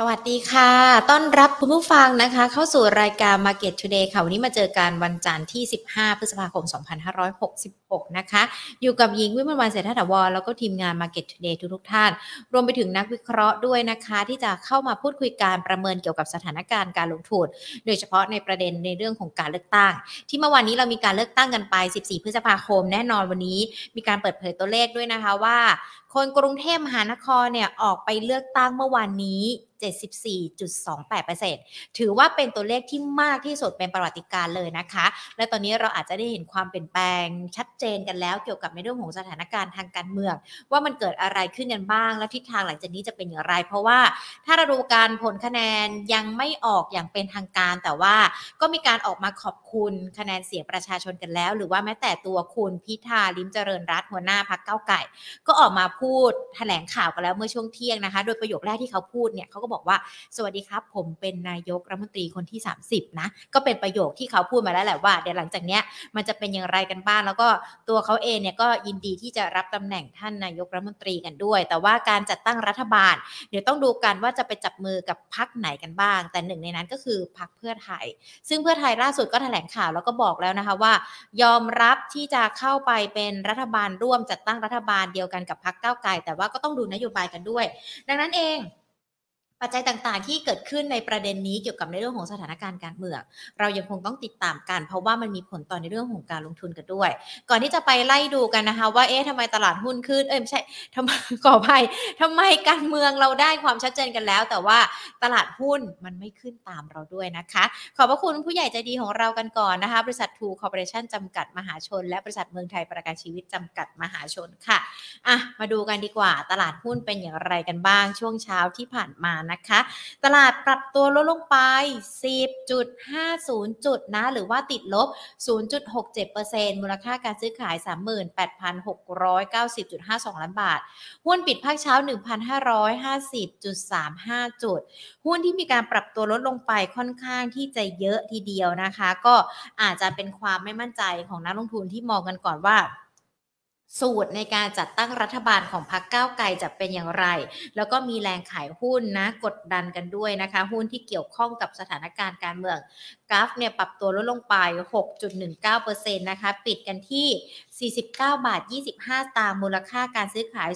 สวัสดีค่ะ ต้อนรับคุณผู้ฟังนะคะ เข้าสู่รายการ Market Today ค่ะ วันนี้มาเจอกันวันจันทร์ที่ 15 พฤษภาคม 2566 นะคะ อยู่กับหญิงวิมลวันเศรษฐถาวรแล้วก็ทีมงาน Market Today ทุกๆท่าน รวมไปถึงนักวิเคราะห์ด้วยนะคะ ที่จะเข้ามาพูดคุยการประเมินเกี่ยวกับสถานการณ์การลงทุน โดยเฉพาะในประเด็นในเรื่องของการเลือกตั้ง ที่เมื่อวานนี้เรามีการเลือกตั้งกันไป 14 พฤษภาคม แน่นอนวันนี้มีการเปิดเผยตัวเลขด้วยนะคะว่า คนกรุงเทพมหานครเนี่ยออกไปเลือกตั้งเมื่อวานนี้ 74.28%ถือว่าเป็นตัวเลขที่มากที่สุดเป็นประวัติการเลยนะคะ และตอนนี้เราอาจจะได้เห็นความเปลี่ยนแปลงชัดเจนกันแล้ว เกี่ยวกับในเรื่องของสถานการณ์ทางการเมือง ว่ามันเกิดอะไรขึ้นกันบ้าง และทิศทางหลังจากนี้จะเป็นอย่างไร เพราะว่าถ้าเราดูการผลคะแนนยังไม่ออกอย่างเป็นทางการ แต่ว่าก็มีการออกมาขอบคุณคะแนนเสียงประชาชนกันแล้ว หรือว่าแม้แต่ตัวคุณพิธาลิมเจริญรัตน์หัวหน้าพักเก้าวไก่ ก็ออกมาพูดแถลงข่าวกันแล้วเมื่อช่วงเที่ยงนะคะ โดยประโยคแรกที่เขาพูดเนี่ยเขาก็บอกว่าสวัสดีครับ ผมเป็นนายกรัฐมนตรีคนที่ 30 นะ ก็เป็นประโยคที่เขาพูดมาแล้วแหละว่าเดี๋ยวหลังจากเนี้ยมันจะเป็นอย่างไรกันบ้างแล้วก็ตัวเขาเองเนี่ยก็ยินดีที่จะรับตำแหน่งท่านนายกรัฐมนตรีกันด้วย แต่ว่าการจัดตั้งรัฐบาล เดี๋ยวต้องดูกันว่าจะไปจับมือกับพักไหนกันบ้าง แต่หนึ่งในนั้นก็คือพักเพื่อไทย ซึ่งเพื่อไทยล่าสุดก็แถลงข่าวแล้วก็บอกแล้วนะคะว่า ยอมรับที่จะเข้าไปเป็นรัฐบาลร่วมจัดตั้งรัฐบาลเดียวกันกับพรรคก้าไกล แต่ว่าก็ต้องดูนโยบายกันด้วย ดังนั้นเอง ปัจจัยต่างๆ ที่เกิดขึ้นในประเด็นนี้เกี่ยวกับในเรื่องของสถานการณ์การเมือง เรายังคงต้องติดตามกัน เพราะว่ามันมีผลต่อในเรื่องของการลงทุนกันด้วย ก่อนที่จะไปไล่ดูกันนะคะ ว่าเอ๊ะทำไมตลาดหุ้นขึ้นเอ้ยไม่ใช่ทำไมขออภัยทำไมการเมืองเราได้ความชัดเจนกันแล้ว แต่ว่าตลาดหุ้นมันไม่ขึ้นตามเราด้วยนะคะ ขอบพระคุณผู้ใหญ่ใจดีของเรากันก่อนนะคะ บริษัททูคอร์ปอเรชั่นจำกัดมหาชน และบริษัทเมืองไทยประกันชีวิตจำกัดมหาชนค่ะอะมาดูกันดีกว่า ตลาดหุ้นเป็นอย่างไรกันบ้างช่วงเช้าที่ผ่านมานะคะ ตลาดปรับตัวลดลงไป 10.50 จุดนะ หรือว่าติดลบ 0.67%มูลค่าการซื้อขาย 38,690.52 ล้านบาท หุ้นปิดภาคเช้า 1,550.35 จุด หุ้นที่มีการปรับตัวลดลงไปค่อนข้างที่จะเยอะทีเดียวนะคะ ก็อาจจะเป็นความไม่มั่นใจของนักลงทุนที่มองกันก่อนว่า สูตรในการจัดตั้งรัฐบาลของพรรคก้าวไกลจะเป็นอย่างไร แล้วก็มีแรงขายหุ้นนะกดดันกันด้วยนะคะ หุ้นที่เกี่ยวข้องกับสถานการณ์การเมืองกราฟเนี่ยปรับตัวลดลงไป 6.19%นะคะ ปิดกันที่ 49 บาท 25 ตางค์มูลค่าการซื้อขาย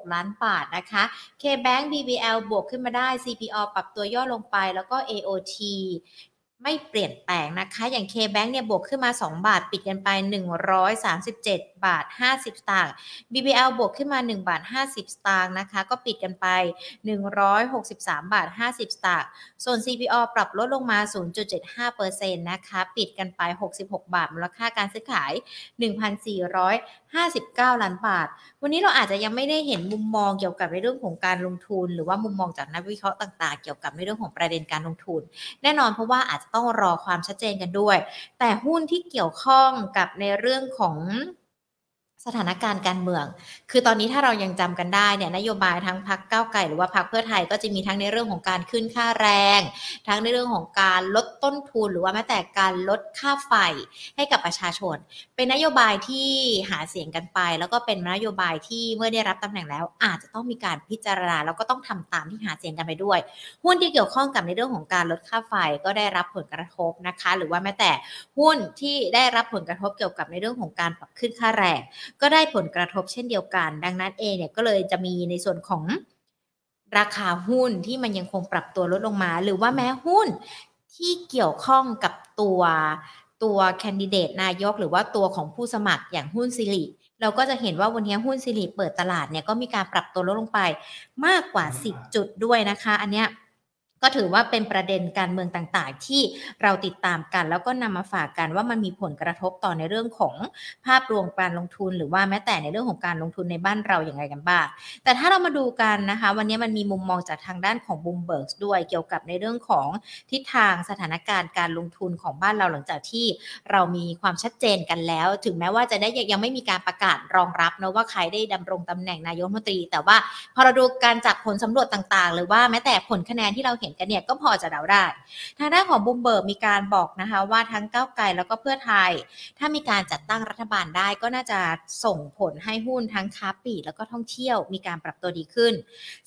2,258.26 ล้านบาทนะคะ KBank BBL บวกขึ้นมาได้ CPO ปรับตัวย่อลงไปแล้วก็ AOT ไม่เปลี่ยนแปลงนะคะ อย่าง K-Bank เนี่ยบวกขึ้นมา 2 บาท ปิดกันไป 137 บาท 50 สตางค์ BBL บวกขึ้นมา 1 บาท 50 สตางค์นะคะ ก็ปิดกันไป 163 บาท 50 สตางค์ ส่วน CPO ปรับลดลงมา 0.75%นะคะ ปิดกันไป 66 บาท มูลค่าการซื้อขาย 1,459 ล้านบาท วันนี้เราอาจจะยังไม่ได้เห็นมุมมองเกี่ยวกับในเรื่องของการลงทุน หรือว่ามุมมองจากนักวิเคราะห์ต่าง ๆ เกี่ยวกับในเรื่องของประเด็นการลงทุน แน่นอนเพราะว่าอาจจะต้องรอความชัดเจนกันด้วย แต่หุ้นที่เกี่ยวข้องกับในเรื่องของ สถานการณ์การเมือง คือตอนนี้ถ้าเรายังจำกันได้เนี่ยนโยบายทั้งพักเก้าวไก่หรือว่าพักเพื่อไทยก็จะมีทั้งในเรื่องของการขึ้นค่าแรง ทั้งในเรื่องของการลดต้นทุน หรือว่าแม้แต่การลดค่าไฟให้กับประชาชน เป็นนโยบายที่หาเสียงกันไป แล้วก็เป็นนโยบายที่เมื่อได้รับตำแหน่งแล้ว อาจจะต้องมีการพิจารณาแล้วก็ต้องทำตามที่หาเสียงกันไปด้วย หุ้นที่เกี่ยวข้องกับในเรื่องของการลดค่าไฟก็ได้รับผลกระทบนะคะ หรือว่าแม้แต่หุ้นที่ได้รับผลกระทบเกี่ยวกับในเรื่องของการปรับขึ้นค่าแรง ก็ได้ผลกระทบเช่นเดียวกัน ดังนั้นเองเนี่ยก็เลยจะมีในส่วนของราคาหุ้นที่มันยังคงปรับตัวลดลงมา หรือว่าแม้หุ้นที่เกี่ยวข้องกับตัวตัวแคนดิเดตนายก หรือว่าตัวของผู้สมัครอย่างหุ้นซิริเราก็จะเห็นว่าวันนี้หุ้นซิริเปิดตลาดเนี่ยก็มีการปรับตัวลดลงไปมากกว่า 10 จุดด้วยนะคะ อันเนี้ย ก็ถือว่าเป็นประเด็นการเมืองต่างๆ ที่เราติดตามกัน แล้วก็นำมาฝากกันว่ามันมีผลกระทบต่อในเรื่องของภาพรวมการลงทุน หรือว่าแม้แต่ในเรื่องของการลงทุนในบ้านเราอย่างไรกันบ้าง แต่ถ้าเรามาดูกันนะคะ วันนี้มันมีมุมมองจากทางด้านของบูมเบิร์กด้วยเกี่ยวกับในเรื่องของทิศทางสถานการณ์การลงทุนของบ้านเราหลังจากที่เรามีความชัดเจนกันแล้ว ถึงแม้ว่าจะได้ยังไม่มีการประกาศรองรับนะว่าใครได้ดำรงตำแหน่งนายกรัฐมนตรี แต่ว่าพอเราดูการจากผลสำรวจต่างๆ หรือว่าแม้แต่ผลคะแนนที่เราเห็นนกันเนี่ยก็พอจะเดาได้ ทางด้านของบุมเบิร์กมีการบอกนะคะว่าทั้งก้าวไกลแล้วก็เพื่อไทย ถ้ามีการจัดตั้งรัฐบาลได้ก็น่าจะส่งผลให้หุ้นทั้งค้าปลีกแล้วก็ท่องเที่ยวมีการปรับตัวดีขึ้น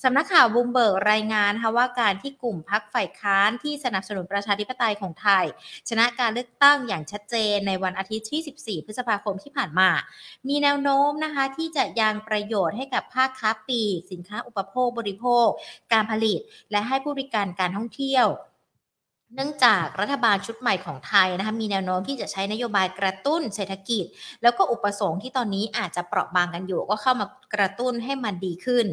สำนักข่าวบุมเบิร์กรายงานนะคะว่าการที่กลุ่มพักฝ่ายค้านที่สนับสนุนประชาธิปไตยของไทย ชนะการเลือกตั้งอย่างชัดเจนในวันอาทิตย์ที่ 14 พฤษภาคมที่ผ่านมา มีแนวโน้มนะคะที่จะยังประโยชน์ให้กับภาคค้าปลีกสินค้าอุปโภคบริโภค การผลิต และให้ผู้บริการการท่องเที่ยว เนื่องจากรัฐบาลชุดใหม่ของไทยนะคะมีแนวโน้มที่จะใช้นโยบายกระตุ้นเศรษฐกิจ แล้วก็อุปสงค์ที่ตอนนี้อาจจะเปราะบางกันอยู่ ก็เข้ามากระตุ้นให้มันดีขึ้น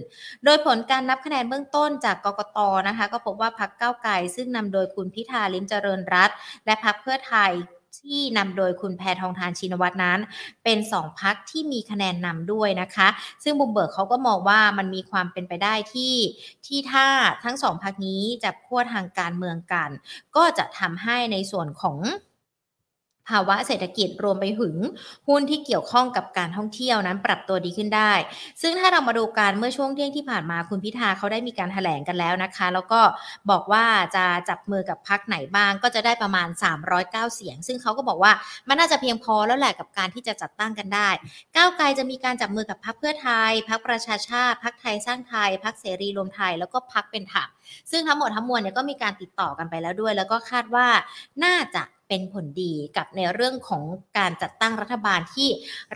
โดยผลการนับคะแนนเบื้องต้นจากกกตนะคะ ก็พบว่าพักเก้าวไกลซึ่งนำโดยคุณพิธาลิมเจริญรัตและพักเพื่อไทย ที่นำโดยคุณแพทองทานชินวัตรนั้น เป็นสองพักที่มีคะแนนนำด้วยนะคะ ซึ่งบุมเบิร์กเขาก็มองว่ามันมีความเป็นไปได้ที่ที่ถ้าทั้งสองพักนี้จะขั้วทางการเมืองกัน ก็จะทำให้ในส่วนของ ภาวะเศรษฐกิจรวมไปถึงหุ้นที่เกี่ยวข้องกับการท่องเที่ยวนั้นปรับตัวดีขึ้นได้ ซึ่งถ้าเรามาดูการเมื่อช่วงเที่ยงที่ผ่านมาคุณพิธาเขาได้มีการแถลงกันแล้วนะคะ แล้วก็บอกว่าจะจับมือกับพักไหนบ้างก็จะได้ประมาณ 309 เสียง ซึ่งเขาก็บอกว่ามันน่าจะเพียงพอแล้วแหละกับการที่จะจัดตั้งกันได้ ก้าวไกลจะมีการจับมือกับพักเพื่อไทย พักประชาชาติ พักไทยสร้างไทย พักเสรีรวมไทย แล้วก็พักเป็นธรรมซึ่งทั้งหมดทั้งมวลเนี่ยก็มีการติดต่อกันไปแล้วด้วย แล้วก็คาดว่าน่าจะ เป็นผลดีกับในเรื่องของการจัดตั้งรัฐบาลที่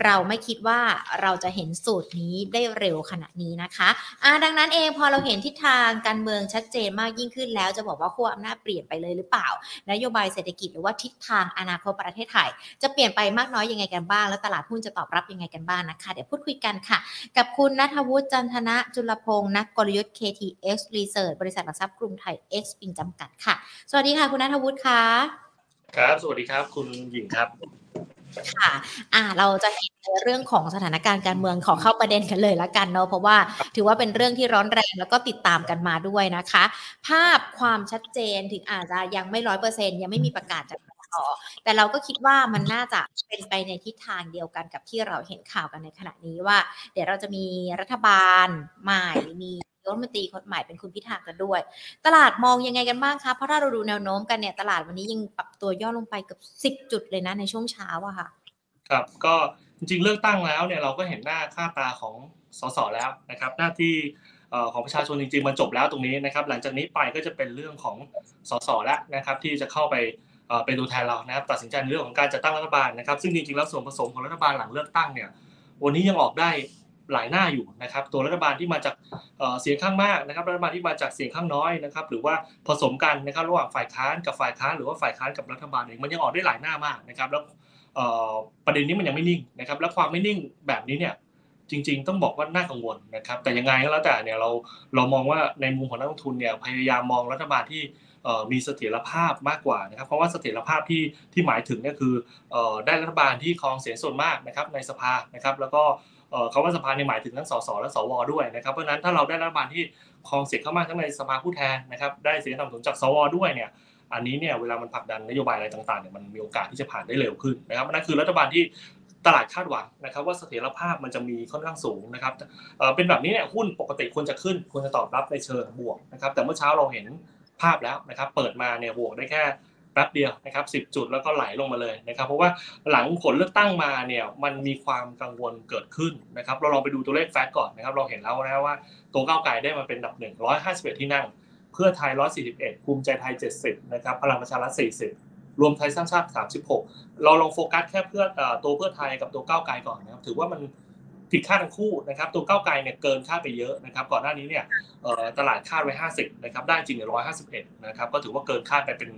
เราไม่คิดว่าเราจะเห็นสูตรนี้ได้เร็วขนาดนี้นะคะอ่าดังนั้นเองพอเราเห็นทิศทางการเมืองชัดเจนมากยิ่งขึ้นแล้วจะบอกว่าขั้วอำนาจเปลี่ยนไปเลยหรือเปล่า นโยบายเศรษฐกิจหรือว่าทิศทางอนาคตประเทศไทย จะเปลี่ยนไปมากน้อยยังไงกันบ้าง แล้วตลาดหุ้นจะตอบรับยังไงกันบ้างนะคะ เดี๋ยวพูดคุยกันค่ะ กับคุณนัทวุฒิจันทนะจุลพงศ์นักกลยุทธ์ KTX Research บริษัทหลักทรัพย์กรุงไทย X ปิงจำกัดค่ะ สวัสดีค่ะ คุณนัทวุฒิค่ะ ครับ สวัสดีครับ คุณหญิงครับ ค่ะ อ่า เราจะเห็นในเรื่องของสถานการณ์การเมืองขอเข้าประเด็นกันเลยละกันเนาะ เพราะว่าถือว่าเป็นเรื่องที่ร้อนแรงแล้วก็ติดตามกันมาด้วยนะคะ ภาพความชัดเจนถึงอาจจะยังไม่ร้อยเปอร์เซ็นยังไม่มีประกาศจาก ต่อ แต่เราก็คิดว่ามันน่าจะเป็นไปในทิศทางเดียวกันกับที่เราเห็นข่าวกันในขณะนี้ว่า เดี๋ยวเราจะมีรัฐบาลใหม่มีรัฐมนตรีคนใหม่เป็นคุณพิธากันด้วย ตลาดมองยังไงกันบ้างคะ เพราะถ้าเราดูแนวโน้มกันเนี่ย ตลาดวันนี้ยังปรับตัวย่อลงไปเกือบสิบจุดเลยนะในช่วงเช้าอะค่ะ ครับ ก็จริงๆเลือกตั้งแล้วเนี่ยเราก็เห็นหน้าค่าตาของสสแล้วนะครับ หน้าที่ของประชาชนจริงๆมันจบแล้วตรงนี้นะครับ หลังจากนี้ไปก็จะเป็นเรื่องของสสแล้วนะครับ ที่จะเข้าไป เป็นตัวแทนเรานะครับตัดสินใจเรื่องของการจัดตั้งรัฐบาลนะครับ ซึ่งจริงๆแล้วส่วนผสมของรัฐบาลหลังเลือกตั้งเนี่ยวันนี้ยังออกได้หลายหน้าอยู่นะครับ ตัวรัฐบาลที่มาจากเสียงข้างมากนะครับ รัฐบาลที่มาจากเสียงข้างน้อยนะครับ หรือว่าผสมกันนะครับระหว่างฝ่ายค้านกับฝ่ายค้านหรือว่าฝ่ายค้านกับรัฐบาลเองมันยังออกได้หลายหน้ามากนะครับ แล้วประเด็นนี้มันยังไม่นิ่งนะครับ และความไม่นิ่งแบบนี้เนี่ยจริง ๆ ต้องบอกว่าน่ากังวลนะครับ แต่ยังไงก็แล้วแต่เนี่ยเราเรามองว่าในมุมของนักลงทุนเนี่ยพยายามมองรัฐบาลที่ มีเสถียรภาพมากกว่านะครับ เพราะว่าเสถียรภาพที่ที่หมายถึงเนี่ยคือได้รัฐบาลที่ครองเสียงส่วนมากนะครับในสภานะครับ แล้วก็เขาว่าสภาในหมายถึงทั้งสสและสวด้วยนะครับ เพราะนั้นถ้าเราได้รัฐบาลที่ครองเสียงเข้ามากทั้งในสภาผู้แทนนะครับ ได้เสียงสนับสนุนจากสวด้วยเนี่ยอันนี้เนี่ยเวลามันผลักดันนโยบายอะไรต่างๆเนี่ยมันมีโอกาสที่จะผ่านได้เร็วขึ้นนะครับนั่นคือรัฐบาลที่ตลาดคาดหวังนะครับ ว่าเสถียรภาพมันจะมีค่อนข้างสูงนะครับเป็นแบบนี้เนี่ยหุ้นปกติควรจะขึ้นควรจะตอบรับในเชิงบวกนะครับ แต่เมื่อเช้าเราเห็น ภาพแล้วนะครับเปิดมาเนี่ยบวกได้แค่แป๊บเดียวนะครับ 10 จุดแล้วก็ไหลลงมาเลยนะครับ เพราะว่าหลังผลเลือกตั้งมาเนี่ยมันมีความกังวลเกิดขึ้นนะครับ เราลองไปดูตัวเลขแฟกต์ก่อนนะครับ เราเห็นแล้วนะว่าตัวก้าวไกลได้มาเป็นดับหนึ่งร้อยห้าสิบเอ็ดที่นั่ง เพื่อไทยร้อยสี่สิบเอ็ดภูมิใจไทยเจ็ดสิบนะครับพลังประชารัฐสี่สิบรวมไทยสร้างชาติสามสิบหกเราลองโฟกัสแค่เพื่อตัวเพื่อไทยกับตัวก้าวไกลก่อนนะครับ ถือว่ามัน ผิดคาดทั้งคู่นะครับตัวก้าวไกลเนี่ยเกินคาดไปเยอะนะครับก่อนหน้านี้เนี่ยตลาดคาดไว้ 50นะครับได้จริงเนี่ย151นะครับก็ถือว่าเกินคาดไปเป็น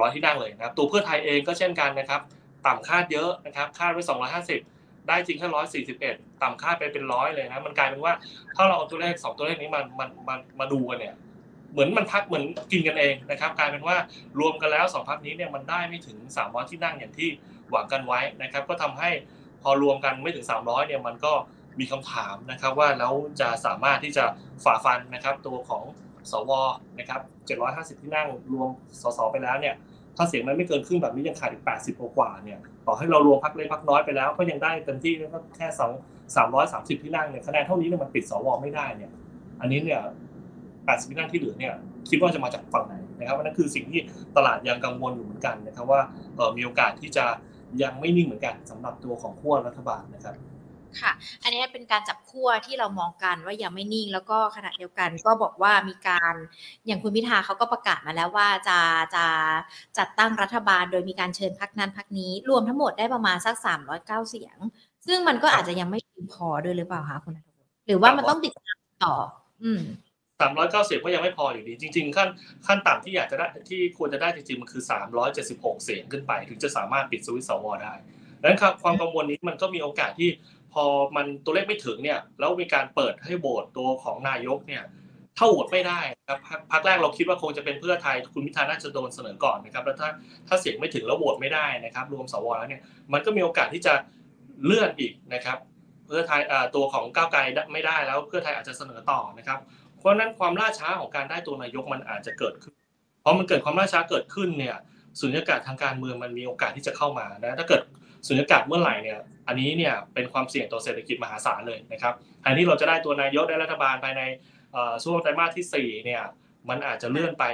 ร้อยที่นั่งเลยนะครับตัวเพื่อไทยเองก็เช่นกันนะครับต่ำคาดเยอะนะครับคาดไว้ 250 ได้จริงแค่141ต่ำคาดไปเป็นร้อยเลยนะมันกลายเป็นว่าถ้าเราเอาตัวเลข2ตัวเลขนี้มามามามาดูกันเนี่ยเหมือนมันพักเหมือนกินกันเองนะครับกลายเป็นว่ารวมกันแล้วสองพักนี้เนี่ยมันได้ไม่ถึง300ที่นั่งอย่างที่หวังกันไว้นะครับก็ทำให้พอรวมกันไม่ถึง 300เนี่ยมันก็ มีคำถามนะครับว่าแล้วจะสามารถที่จะฝ่าฟันนะครับตัวของสวนะครับ750 ที่นั่งรวมสสไปแล้วเนี่ยถ้าเสียงมันไม่เกินครึ่งแบบนี้ยังขาดอีก 80 กว่าเนี่ยต่อให้เรารวมพักเล็กพักน้อยไปแล้ว ก็ยังได้เต็มที่ก็แค่2 330 ที่นั่งเนี่ยคะแนนเท่านี้เนี่ยมันปิดสวไม่ได้เนี่ยอันนี้เนี่ย 80 ที่นั่งที่เหลือเนี่ยคิดว่าจะมาจากฝั่งไหนนะครับนั่นคือสิ่งที่ตลาดยังกังวลอยู่เหมือนกันนะครับว่ามีโอกาสที่จะยังไม่นิ่งเหมือนกันสำหรับตัวของขั้วรัฐบาลนะครับ ค่ะ อันนี้เป็นการจับขั้วที่เรามองกันว่ายังไม่นิ่ง แล้วก็ขณะเดียวกันก็บอกว่ามีการอย่างคุณพิธาเขาก็ประกาศมาแล้วว่าจะจะจัดตั้งรัฐบาล โดยมีการเชิญพักนั้นพักนี้ รวมทั้งหมดได้ประมาณสักสามร้อยเก้าเสียง ซึ่งมันก็อาจจะยังไม่เพียงพอด้วยหรือเปล่าคะคุณนัทวุฒิหรือว่ามันต้องติดตามต่อ อืมสามร้อยเก้าสิบก็ยังไม่พออยู่ดี จริง ๆ ขั้นขั้นต่ำที่อยากจะได้ที่ควรจะได้จริงๆ มันคือสามร้อยเจ็ดสิบหกเสียงขึ้นไป ถึงจะสามารถปิดสวิตสวได้ดังนั้นครับความกังวลนี้มันก็มีโอกาสที่ พอมันตัวเลขไม่ถึงเนี่ยแล้วมีการเปิดให้โหวตตัวของนายกเนี่ยถ้าโหวตไม่ได้ครับพักแรกเราคิดว่าคงจะเป็นเพื่อไทยคุณพิธาน่าจะโดนเสนอก่อนนะครับแล้วถ้าถ้าเสียงไม่ถึงแล้วโหวตไม่ได้นะครับ รวมสวแล้วเนี่ยมันก็มีโอกาสที่จะเลื่อนอีกนะครับ เพื่อไทยตัวของก้าวไกลไม่ได้แล้วเพื่อไทยอาจจะเสนอต่อนะครับ เพราะนั้นความล่าช้าของการได้ตัวนายกมันอาจจะเกิดขึ้นพอมันเกิดความล่าช้าเกิดขึ้นเนี่ยสุญญากาศทางการเมืองมันมีโอกาสที่จะเข้ามานะถ้าเกิด สุญญากาศเมื่อไหร่เนี่ยอันนี้เนี่ยเป็นความเสี่ยงต่อเศรษฐกิจมหาศาลเลยนะครับแทนที่เราจะได้ตัวนายกได้รัฐบาลภายในช่วงไตรมาสที่4เนี่ยมันอาจจะเลื่อนไป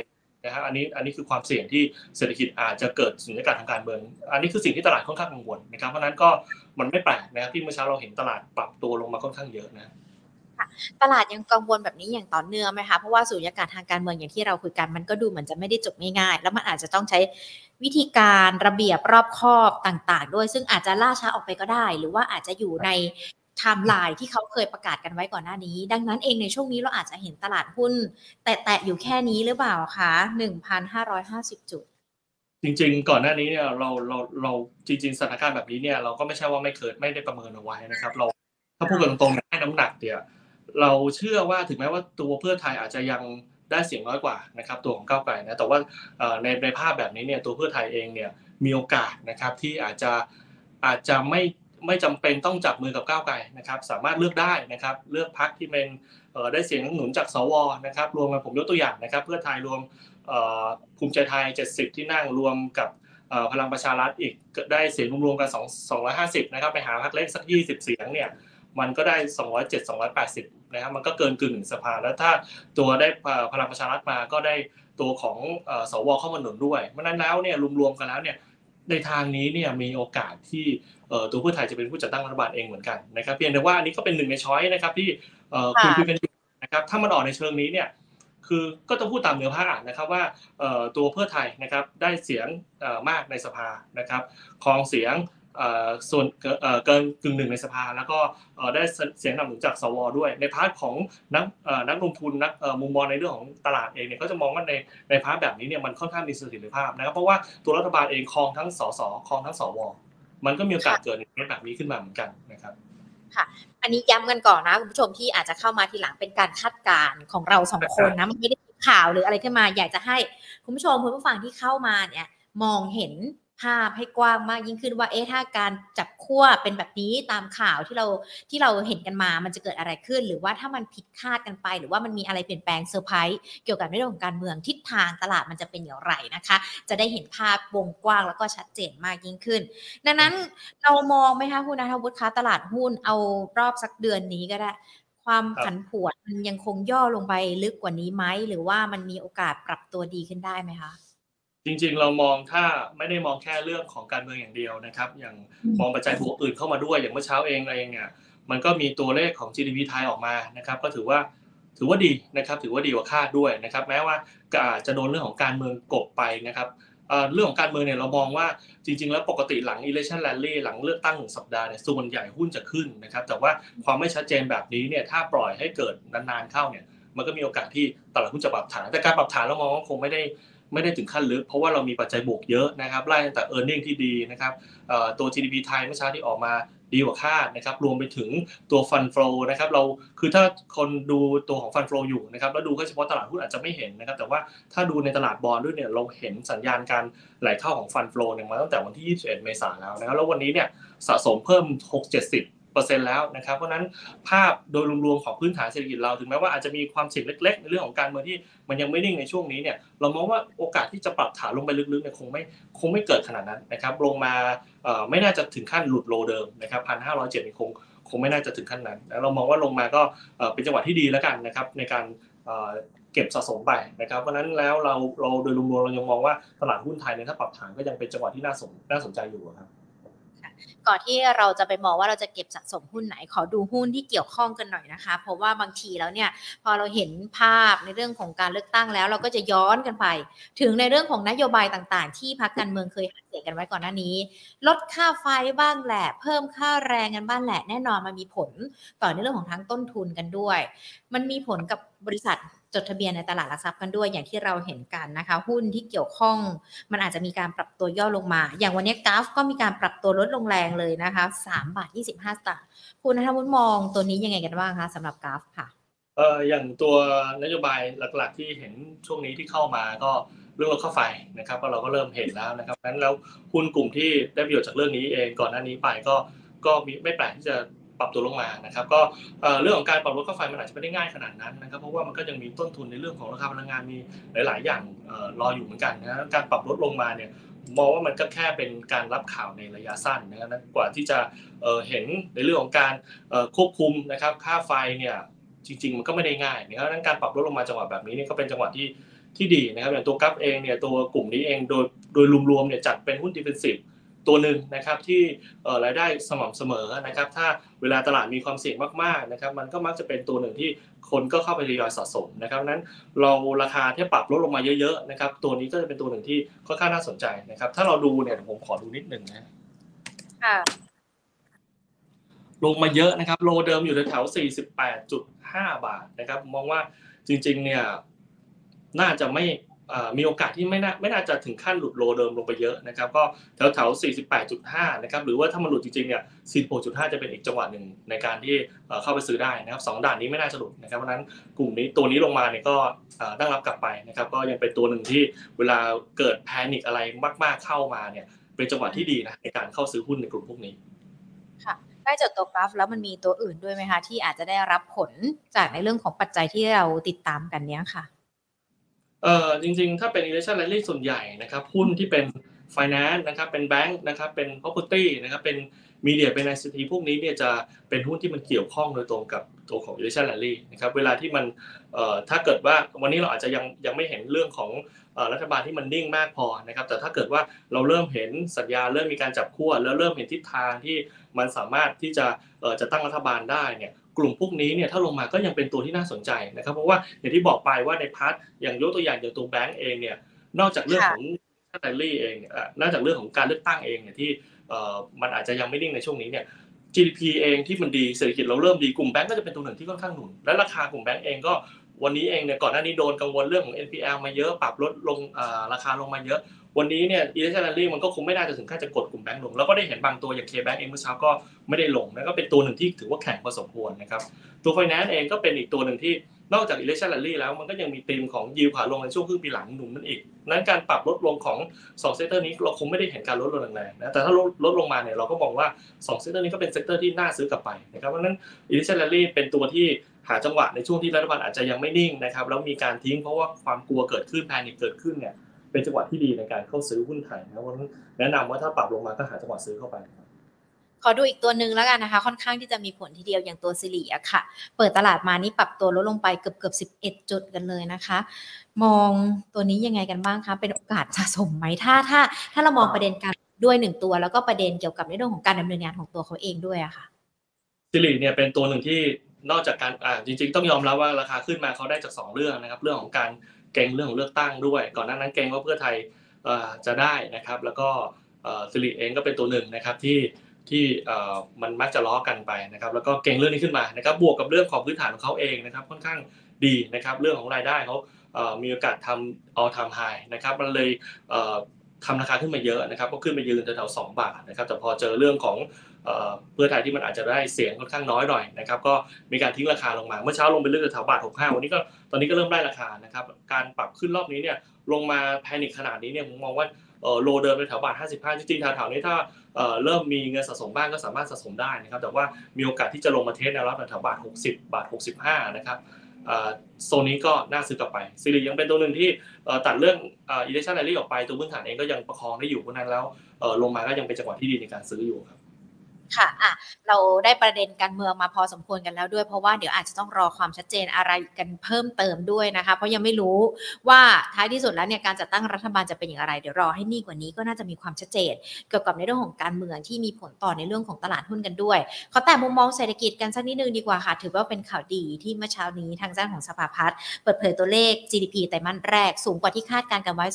นะครับอันนี้อันนี้คือความเสี่ยงที่เศรษฐกิจอาจจะเกิดสุญญากาศทางการเมือง อันนี้คือสิ่งที่ตลาดค่อนข้างกังวลนะครับเพราะนั้นก็มันไม่แปลกนะครับที่เมื่อเช้าเราเห็นตลาดปรับตัวลงมาค่อนข้างเยอะนะตลาดยังกังวลแบบนี้อย่างต่อเนื่องไหมคะเพราะว่าสุญญากาศทางการเมืองอย่างที่เราคุยกันมันก็ดูเหมือนจะไม่ได้จบง่ายๆแล้วมันอาจจะต้องใช้ วิธีการระเบียบรอบคอบต่างๆ ด้วยซึ่งอาจจะล่าช้าออกไปก็ได้ หรือว่าอาจจะอยู่ในไทม์ไลน์ที่เขาเคยประกาศกันไว้ก่อนหน้านี้ ดังนั้นเองในช่วงนี้เราอาจจะเห็นตลาดหุ้น แตะๆอยู่แค่นี้หรือเปล่าคะ1,550 จุด จริง ๆ ก่อนหน้านี้เนี่ยเราเราเราจริง ๆสถานการณ์แบบนี้เนี่ยเราก็ไม่ใช่ว่าไม่เคยไม่ได้ประเมินเอาไว้นะครับ เราถ้าพูดกันตรงๆให้น้ำหนักเนี่ยเราเชื่อว่าถึงแม้ว่าตัวเพื่อไทยอาจจะยัง ได้เสียงน้อยกว่านะครับตัวของก้าวไกลนะแต่ว่าในในภาพแบบนี้เนี่ยตัวเพื่อไทยเองเนี่ยมีโอกาสนะครับที่อาจจะอาจจะไม่ไม่จำเป็นต้องจับมือกับก้าวไกลนะครับ สามารถเลือกได้นะครับ เลือกพักที่เป็นได้เสียงหนุนจากสวนะครับ รวมกันผมยกตัวอย่างนะครับ เพื่อไทยรวมภูมิใจไทย 70 ที่นั่งรวมกับพลังประชารัฐอีกได้เสียงรวมๆกัน 2 250 นะครับ ไปหาพรรคเล็กสัก 20 เสียงเนี่ย มันก็ได้ 207 280นะครับมันก็เกินกึ่งสภา แล้วถ้าตัวได้พลังประชารัฐมาก็ได้ตัวของสวเข้ามาหนุนด้วยเพราะนั้นแล้วเนี่ยรวมๆกันแล้วเนี่ยในทางนี้เนี่ยมีโอกาสที่ตัวเพื่อไทยจะเป็นผู้จัดตั้งรัฐบาลเองเหมือนกันนะครับเพียงแต่ว่าอันนี้ก็เป็นหนึ่งในช้อยนะครับที่คุยคุยกันอยู่นะครับถ้ามันออกในเชิงนี้เนี่ยคือก็ต้องพูดตามเนื้อผ้านะครับว่าตัวเพื่อไทยนะครับได้เสียงมากในสภานะครับครองเสียง ส่วนเกินกึ่งหนึ่งในสภา แล้วก็ได้เสียงสนับสนุนจากสวด้วย ใน part ของนักนักลงทุนนักมุมมองในเรื่องของตลาดเองเนี่ยก็จะมองว่าในใน part แบบนี้เนี่ยมันค่อนข้างมีเสถียรภาพนะครับเพราะว่าตัวรัฐบาลเองครองทั้งสสครองทั้งสวมันก็มีโอกาสเกิดในแบบนี้ขึ้นมาเหมือนกันนะครับค่ะ อันนี้ย้ำกันก่อนนะคุณผู้ชมที่อาจจะเข้ามาทีหลังเป็นการคาดการณ์ของเราสองคนนะมันไม่ได้ข่าวหรืออะไรขึ้นมา อยากจะให้คุณผู้ชมคุณผู้ฟังที่เข้ามาเนี่ยมองเห็น ภาพให้กว้างมากยิ่งขึ้นว่าเอ๊ะถ้าการจับขั้วเป็นแบบนี้ตามข่าวที่เราที่เราเห็นกันมามันจะเกิดอะไรขึ้น หรือว่าถ้ามันผิดคาดกันไป หรือว่ามันมีอะไรเปลี่ยนแปลงเซอร์ไพรส์เกี่ยวกับเรื่องของการเมืองทิศทางตลาดมันจะเป็นอย่างไรนะคะ จะได้เห็นภาพวงกว้างแล้วก็ชัดเจนมากยิ่งขึ้น ดังนั้นเรามองไหมคะคุณนัทวุฒิคะตลาดหุ้นเอารอบสักเดือนนี้ก็ได้ความผันผวนมันยังคงย่อลงไปลึกกว่านี้ไหมหรือว่ามันมีโอกาสปรับตัวดีขึ้นได้ไหมคะ จริงๆ เรามองถ้าไม่ได้มองแค่เรื่องของการเมืองอย่างเดียวนะครับ อย่างมองปัจจัยบวกอื่นเข้ามาด้วยอย่างเมื่อเช้าเองอะไรเนี่ยมันก็มีตัวเลขของ GDP ไทยออกมานะครับ ก็ถือว่าถือว่าดีนะครับ ถือว่าดีกว่าคาดด้วยนะครับ แม้ว่าจะโดนเรื่องของการเมืองกบไปนะครับเรื่องของการเมืองเนี่ยเรามองว่าจริง ๆ แล้วปกติหลัง election rally หลังเลือกตั้งหนึ่งสัปดาห์เนี่ยส่วนใหญ่หุ้นจะขึ้นนะครับ แต่ว่าความไม่ชัดเจนแบบนี้เนี่ยถ้าปล่อยให้เกิดนานๆเข้าเนี่ยมันก็มีโอกาสที่ตลาดหุ้นจะปรับฐาน แต่การปรับฐานเรามองว่าคงไม่ได้ ไม่ได้ถึงขั้นลึก เพราะว่าเรามีปัจจัยบวกเยอะนะครับไล่ตั้งแต่ e a r n i n g ที่ดีนะครับตัว GDP ไทยเมื่อเช้าที่ออกมาดีกว่าคาดนะครับรวมไปถึงตัวฟันฟลอนะครับเราคือถ้าคนดูตัวของฟันฟลออยู่นะครับแล้วดูแค่เฉพาะตลาดหุ้นอาจจะไม่เห็นนะครับแต่ว่าถ้าดูในตลาดบอลด้วยเนี่ยเราเห็นสัญญาณการไหลเข้าของฟันฟลอเนี่ยมาตั้งแต่วันที่ 21 เมษายนแล้วนะครับแล้ววันนี้เนี่ยสะสมเพิ่ม 6-70 ปอร์เซ็นต์แล้วนะครับ เพราะนั้นภาพโดยรวมๆของพื้นฐานเศรษฐกิจเราถึงแม้ว่าอาจจะมีความเสี่ยงเล็ก ๆ ในเรื่องของการเมืองที่มันยังไม่นิ่งในช่วงนี้เนี่ยเรามองว่าโอกาสที่จะปรับฐานลงไปลึกๆเนี่ยคงไม่คงไม่เกิดขนาดนั้นนะครับลงมาไม่น่าจะถึงขั้นหลุดโลเดิมนะครับพันห้าร้อยเจ็ดคงคงไม่น่าจะถึงขั้นนั้นเรามองว่าลงมาก็เป็นจังหวะที่ดีแล้วกันนะครับในการเก็บสะสมไปนะครับเพราะนั้นแล้วเราเราโดยรวมๆเรายังมองว่าตลาดหุ้นไทยเนี่ยถ้าปรับฐานก็ยังเป็นจังหวะที่น่าสนน่าสนใจอยู่ครับ ก่อนที่เราจะไปมองว่าเราจะเก็บสะสมหุ้นไหน ขอดูหุ้นที่เกี่ยวข้องกันหน่อยนะคะ เพราะว่าบางทีแล้วเนี่ยพอเราเห็นภาพในเรื่องของการเลือกตั้งแล้ว เราก็จะย้อนกันไป ถึงในเรื่องของนโยบายต่างๆ ที่พรรคการเมืองเคยหาเสียงกันไว้ก่อนหน้านี้ ลดค่าไฟบ้างแหละ เพิ่มค่าแรงกันบ้างแหละแน่นอนมันมีผลต่อในเรื่องของทั้งต้นทุนกันด้วย มันมีผลกับบริษัท จดทะเบียนในตลาดหลักทรัพย์กันด้วยอย่างที่เราเห็นกันนะคะ หุ้นที่เกี่ยวข้อง มันอาจจะมีการปรับตัวย่อลงมา อย่างวันนี้กราฟก็มีการปรับตัวลดลงแรงเลยนะคะ3บาท25สตางค์คุณนัทวุฒิมองตัวนี้ยังไงกันบ้างคะสำหรับกราฟค่ะเอ่ออย่างตัวนโยบายหลักๆ ที่เห็นช่วงนี้ที่เข้ามาก็เรื่องลดค่าไฟนะครับเราก็เริ่มเห็นแล้วนะครับนั้นแล้วหุ้นกลุ่มที่ได้ประโยชน์จากเรื่องนี้เองก่อนหน้านี้ไปก็ก็มีไม่แปลกที่จะ ปรับตัวลงมานะครับ ก็เรื่องของการปรับลดค่าไฟมันอาจจะไม่ได้ง่ายขนาดนั้นนะครับ เพราะว่ามันก็ยังมีต้นทุนในเรื่องของราคาพลังงานมีหลาย ๆ อย่างรออยู่เหมือนกันนะการปรับลดลงมาเนี่ยมองว่ามันก็แค่เป็นการรับข่าวในระยะสั้นนะครับกว่าที่จะเห็นในเรื่องของการควบคุมนะครับค่าไฟเนี่ยจริง ๆ มันก็ไม่ได้ง่ายนะครับดังนั้นการปรับลดลงมาจังหวะแบบนี้นี่ก็เป็นจังหวะที่ที่ดีนะครับอย่างตัวกัฟเองเนี่ยตัวกลุ่มนี้เองโดยโดยรวมๆเนี่ยจัดเป็นหุ้นดิเฟนซีฟ ตัวหนึ่งนะครับที่รายได้สม่ำเสมอนะครับ ถ้าเวลาตลาดมีความเสี่ยงมากๆนะครับ มันก็มักจะเป็นตัวหนึ่งที่คนก็เข้าไปทยอยสะสมนะครับนั้นเราราคาที่ปรับลดลงมาเยอะๆนะครับ ตัวนี้ก็จะเป็นตัวหนึ่งที่ค่อนข้างน่าสนใจนะครับ ถ้าเราดูเนี่ยผมขอดูนิดหนึ่งนะค่ะลงมาเยอะนะครับ โลเดิมอยู่แถว48.5 บาทนะครับ มองว่าจริงๆเนี่ยน่าจะไม่ มีโอกาสที่ไม่น่าไม่น่าจะถึงขั้นหลุดโลเดิมลงไปเยอะนะครับ ก็แถวแถว48.5 นะครับ หรือว่าถ้ามันหลุดจริงๆเนี่ย46.5 จะเป็นอีกจังหวะหนึ่งในการที่เข้าไปซื้อได้นะครับสองด่านนี้ไม่น่าจะหลุดนะครับเพราะนั้นกลุ่มนี้ตัวนี้ลงมาเนี่ยก็ตั้งรับกลับไปนะครับ ก็ยังเป็นตัวหนึ่งที่เวลาเกิดแพนิคอะไรมาก ๆเข้ามาเนี่ย เป็นจังหวะที่ดีนะในการเข้าซื้อหุ้นในกลุ่มพวกนี้ค่ะได้จากตัวกราฟแล้วมันมีตัวอื่นด้วยไหมคะที่อาจจะได้รับผลจากในเรื่องของปัจจัยที่เราติดตามกันเนี้ยค่ะ เอ่อจริงๆ ถ้าเป็น investment rally ส่วนใหญ่นะครับหุ้นที่เป็น finance นะครับเป็นแบงค์นะครับเป็น property นะครับเป็นมีเดียเป็น ICT พวกนี้เนี่ยจะเป็นหุ้นที่มันเกี่ยวข้องโดยตรงกับตัวของ investment rally นะครับเวลาที่มันเอ่อถ้าเกิดว่าวันนี้เราอาจจะยังยังไม่เห็นเรื่องของรัฐบาลที่มันนิ่งมากพอนะครับแต่ถ้าเกิดว่าเราเริ่มเห็นสัญญาเริ่มมีการจับขั้วแล้วเริ่มเห็นทิศทางที่มันสามารถที่จะจะตั้งรัฐบาลได้เนี่ย กลุ่มพวกนี้เนี่ยถ้าลงมาก็ยังเป็นตัวที่น่าสนใจนะครับเพราะว่าอย่างที่บอกไปว่าใน part อย่างยกตัวอย่างอย่างตัวแบงก์เองเนี่ยนอกจากเรื่องของแตลี่เองนอกจากเรื่องของการเลือกตั้งเองเนี่ยที่มันอาจจะยังไม่นิ่งในช่วงนี้เนี่ย GDP เองที่มันดีเศรษฐกิจเราเริ่มดีกลุ่มแบงก์ก็จะเป็นตัวหนึ่งที่ค่อนข้างหนุนและราคากลุ่มแบงก์เองก็ วันนี้เองเนี่ยก่อนหน้านี้โดนกังวลเรื่องของ NPL มาเยอะปรับลดลงราคาลงมาเยอะ วันนี้เนี่ย election rally มันก็คงไม่น่าจะถึงขั้นจะกดกลุ่มแบงก์ลง แล้วก็ได้เห็นบางตัวอย่าง KBANK เองเมื่อเช้าก็ไม่ได้ลงแล้วก็เป็นตัวหนึ่งที่ถือว่าแข็งพอสมควรนะครับตัวไฟแนนซ์เองก็เป็นอีกตัวหนึ่งที่ นอกจาก election rally แล้วมันก็ยังมีธีมของยิวขาลงในช่วงครึ่งปีหลังหนุนนั่นอีกนั้นการปรับลดลงของ2 sector นี้เราคงไม่ได้เห็นการลดลงแรงๆนะแต่ถ้าลดลดลงมาเนี่ยเราก็มองว่า2 sector นี้ก็เป็น sector ที่น่าซื้อกลับไปนะครับเพราะนั้น election rally เป็นตัวที่หาจังหวะในช่วงที่รัฐบาลอาจจะยังไม่นิ่งนะครับแล้วมีการทิ้งเพราะว่าความกลัวเกิดขึ้น panic เกิดขึ้นเนี่ยเป็นจังหวะที่ดีในการเข้าซื้อหุ้นไทยนะวันแนะนำว่าถ้าปรับลงมาก็หาจังหวะซื้อเข้าไป ขอดูอีกตัวหนึ่งแล้วกันนะคะ ค่อนข้างที่จะมีผลทีเดียวอย่างตัวซิลิอะค่ะ เปิดตลาดมานี่ปรับตัวลดลงไปเกือบเกือบสิบเอ็ดจุดกันเลยนะคะ มองตัวนี้ยังไงกันบ้างคะเป็นโอกาสสะสมไหมถ้าถ้า ถ้าเรามองประเด็นการด้วยหนึ่งตัว แล้วก็ประเด็นเกี่ยวกับในเรื่องของการดำเนินงานของตัวเขาเองด้วยอะค่ะซิลิเนี่ยเป็นตัวหนึ่งที่นอกจากการอ่าจริง ๆ ต้องยอมรับว่าราคาขึ้นมาเขาได้จาก 2 เรื่องนะครับ เรื่องของการเก่งเรื่องของเลือกตั้งด้วย ก่อนหน้านั้นเก่งว่าเพื่อไทยจะได้นะครับ แล้วก็สิริเองก็เป็นตัวหนึ่งนะครับที่ ที่มันมักจะล้อกันไปนะครับแล้วก็เก่งเรื่องนี้ขึ้นมานะครับบวกกับเรื่องของพื้นฐานของเขาเองนะครับค่อนข้างดีนะครับเรื่องของรายได้เขามีโอกาสทำ all time high นะครับมันเลยทำราคาขึ้นมาเยอะนะครับก็ขึ้นไปยืนแถวๆสองบาทนะครับแต่พอเจอเรื่องของเพื่อไทยที่มันอาจจะได้เสียงค่อนข้างน้อยหน่อยนะครับก็มีการทิ้งราคาลงมาเมื่อเช้าลงไปเรื่อยแถวบาท65วันนี้ก็ตอนนี้ก็เริ่มได้ราคานะครับการปรับขึ้นรอบนี้เนี่ยลงมา panic ขนาดนี้เนี่ยผมมองว่า low เดิมในแถวบาท55 จริงๆแถวๆนี้ถ้าเริ่มมีเงินสะสมบ้างก็สามารถสะสมได้นะครับ แต่ว่ามีโอกาสที่จะลงมา test แนวรับแถวบาท 60 บาท 65 นะครับโซนนี้ก็น่าซื้อกลับไป SIRI ยังเป็นตัวหนึ่งที่ตัดเรื่อง election rally ออกไปตัวพื้นฐานเองก็ยังประคองได้อยู่เพราะนั้นแล้วลงมาก็ยังเป็นจังหวะที่ดีในการซื้ออยู่ครับ ค่ะอะเราได้ประเด็นการเมืองมาพอสมควรกันแล้วด้วย เพราะว่าเดี๋ยวอาจจะต้องรอความชัดเจนอะไรกันเพิ่มเติมด้วยนะคะ เพราะยังไม่รู้ว่าท้ายที่สุดแล้วเนี่ยการจัดตั้งรัฐบาลจะเป็นอย่างไร เดี๋ยวรอให้นิ่กว่านี้ก็น่าจะมีความชัดเจน เกี่ยวกับในเรื่องของการเมืองที่มีผลต่อในเรื่องของตลาดหุ้นกันด้วยขอแต่มุมมองเศรษฐกิจกันสักนิดนึงดีกว่าค่ะ ถือว่าเป็นข่าวดีที่เมื่อเช้านี้ทางด้านของสภาพัฒน์เปิดเผยตัวเลข GDP ไตรมาสแรกสูงกว่าที่คาดการณ์กันไว้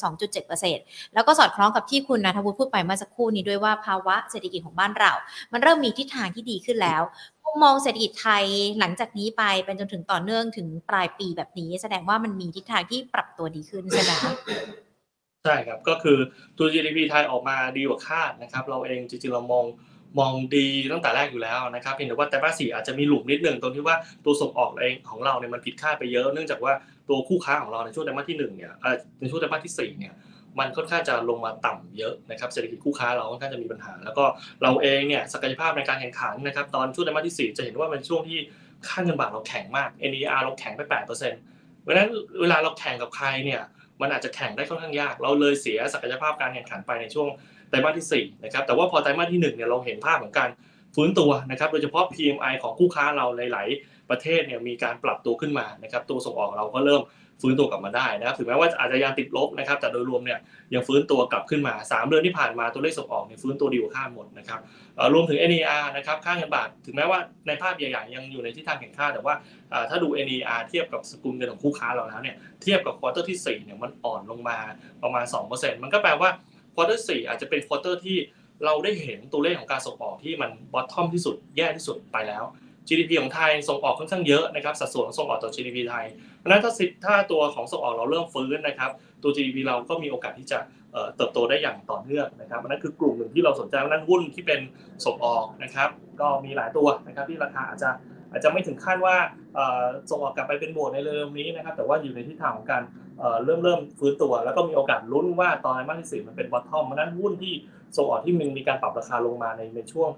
2.7%แล้วก็สอดคล้องกับที่คุณนัทวุฒิพูดไปเมื่อสักครู่นี้ด้วยว่าภาวะเศรษฐกิจของบ้านเรา มันริ่มมีทิศทางที่ดีขึ้นแล้วมุมมองเศรษฐกิจไทยหลังจากนี้ไปเป็นจนถึงต่อเนื่องถึงปลายปีแบบนี้ แสดงว่ามันมีทิศทางที่ปรับตัวดีขึ้นใช่ไหมคะใช่ครับก็คือตัว GDP ไทยออกมาดีกว่าคาดนะครับ เราเองจริงๆเรามองมองดีตั้งแต่แรกอยู่แล้วนะครับเพียงแต่ว่าแต่มาสสี่อาจจะมีหลุมนิดนึงตรงที่ว่าตัวส่งออกเองของเราเนี่ยมันผิดคาดไปเยอะ เนื่องจากว่าตัวคู่ค้าของเราในช่วงไตรมาสที่หนึ่งเนี่ยในช่วงไตรมาสที่สี่เนี่ย มันค่อนข้างจะลงมาต่ำเยอะนะครับเศรษฐกิจคู่ค้าเราค่อนข้างจะมีปัญหา แล้วก็เราเองเนี่ยศักยภาพในการแข่งขันนะครับตอนช่วงไตรมาสที่ 4 จะเห็นว่าเป็นช่วงที่ค่าเงินบาทเราแข็งมาก NER เราแข็งไป8%เพราะฉะนั้นเวลาเราแข่งกับใครเนี่ยมันอาจจะแข่งได้ค่อนข้างยาก เราเลยเสียศักยภาพการแข่งขันไปในช่วงไตรมาสที่4นะครับแต่ว่าพอไตรมาสที่1เนี่ยเราเห็นภาพของการฟื้นตัวนะครับโดยเฉพาะ PMI ของคู่ค้าเราหลาย ๆ ประเทศเนี่ยมีการปรับตัวขึ้นมานะครับตัวส่งออกเราก็เริ่ม ฟื้นตัวกลับมาได้นะครับถึงแม้ว่าอาจจะยังติดลบนะครับแต่โดยรวมเนี่ยยังฟื้นตัวกลับขึ้นมา 3 เดือนที่ผ่านมาตัวเลขส่งออกเนี่ยฟื้นตัวดีกว่าคาดหมดนะครับรวมถึง NEER นะครับค่าเงินบาทถึงแม้ว่าในภาพใหญ่ๆยังอยู่ในทิศทางแข็งค่าแต่ว่าถ้าดู NEER เทียบกับสกุลเงินของคู่ค้าเราแล้วเนี่ยเทียบกับ quarter ที่4เนี่ยมันอ่อนลงมาประมาณ 2%มันก็แปลว่า quarter 4อาจจะเป็น quarter ที่เราได้เห็นตัวเลขของการส่งออกที่มัน bottom ที่สุดแย่ที่สุดไปแล้ว GDP ของไทยส่งออกค่อนข้างเยอะนะครับสัดส่วนส่งออกต่อ GDP ไทย นั้นถ้าสิถ้าตัวของส่งออกเราเริ่มฟื้นนะครับ ตัว GDP เราก็มีโอกาสที่จะเติบโตได้อย่างต่อเนื่องนะครับนั่นคือกลุ่มหนึ่งที่เราสนใจนั่นหุ้นที่เป็นส่งออกนะครับ ก็มีหลายตัวนะครับที่ราคาอาจจะอาจจะไม่ถึงขั้นว่าส่งออกกลับไปเป็นบวกในเร็วนี้นะครับ แต่ว่าอยู่ในทิศทางของการเริ่มเริ่มฟื้นตัว แล้วก็มีโอกาสลุ้นว่าตอนไตรมาสที่สี่มันเป็นบอททอมเพราะนั้นหุ้นที่ส่งออกที่มันมีการปรับราคาลงมาในในช่วง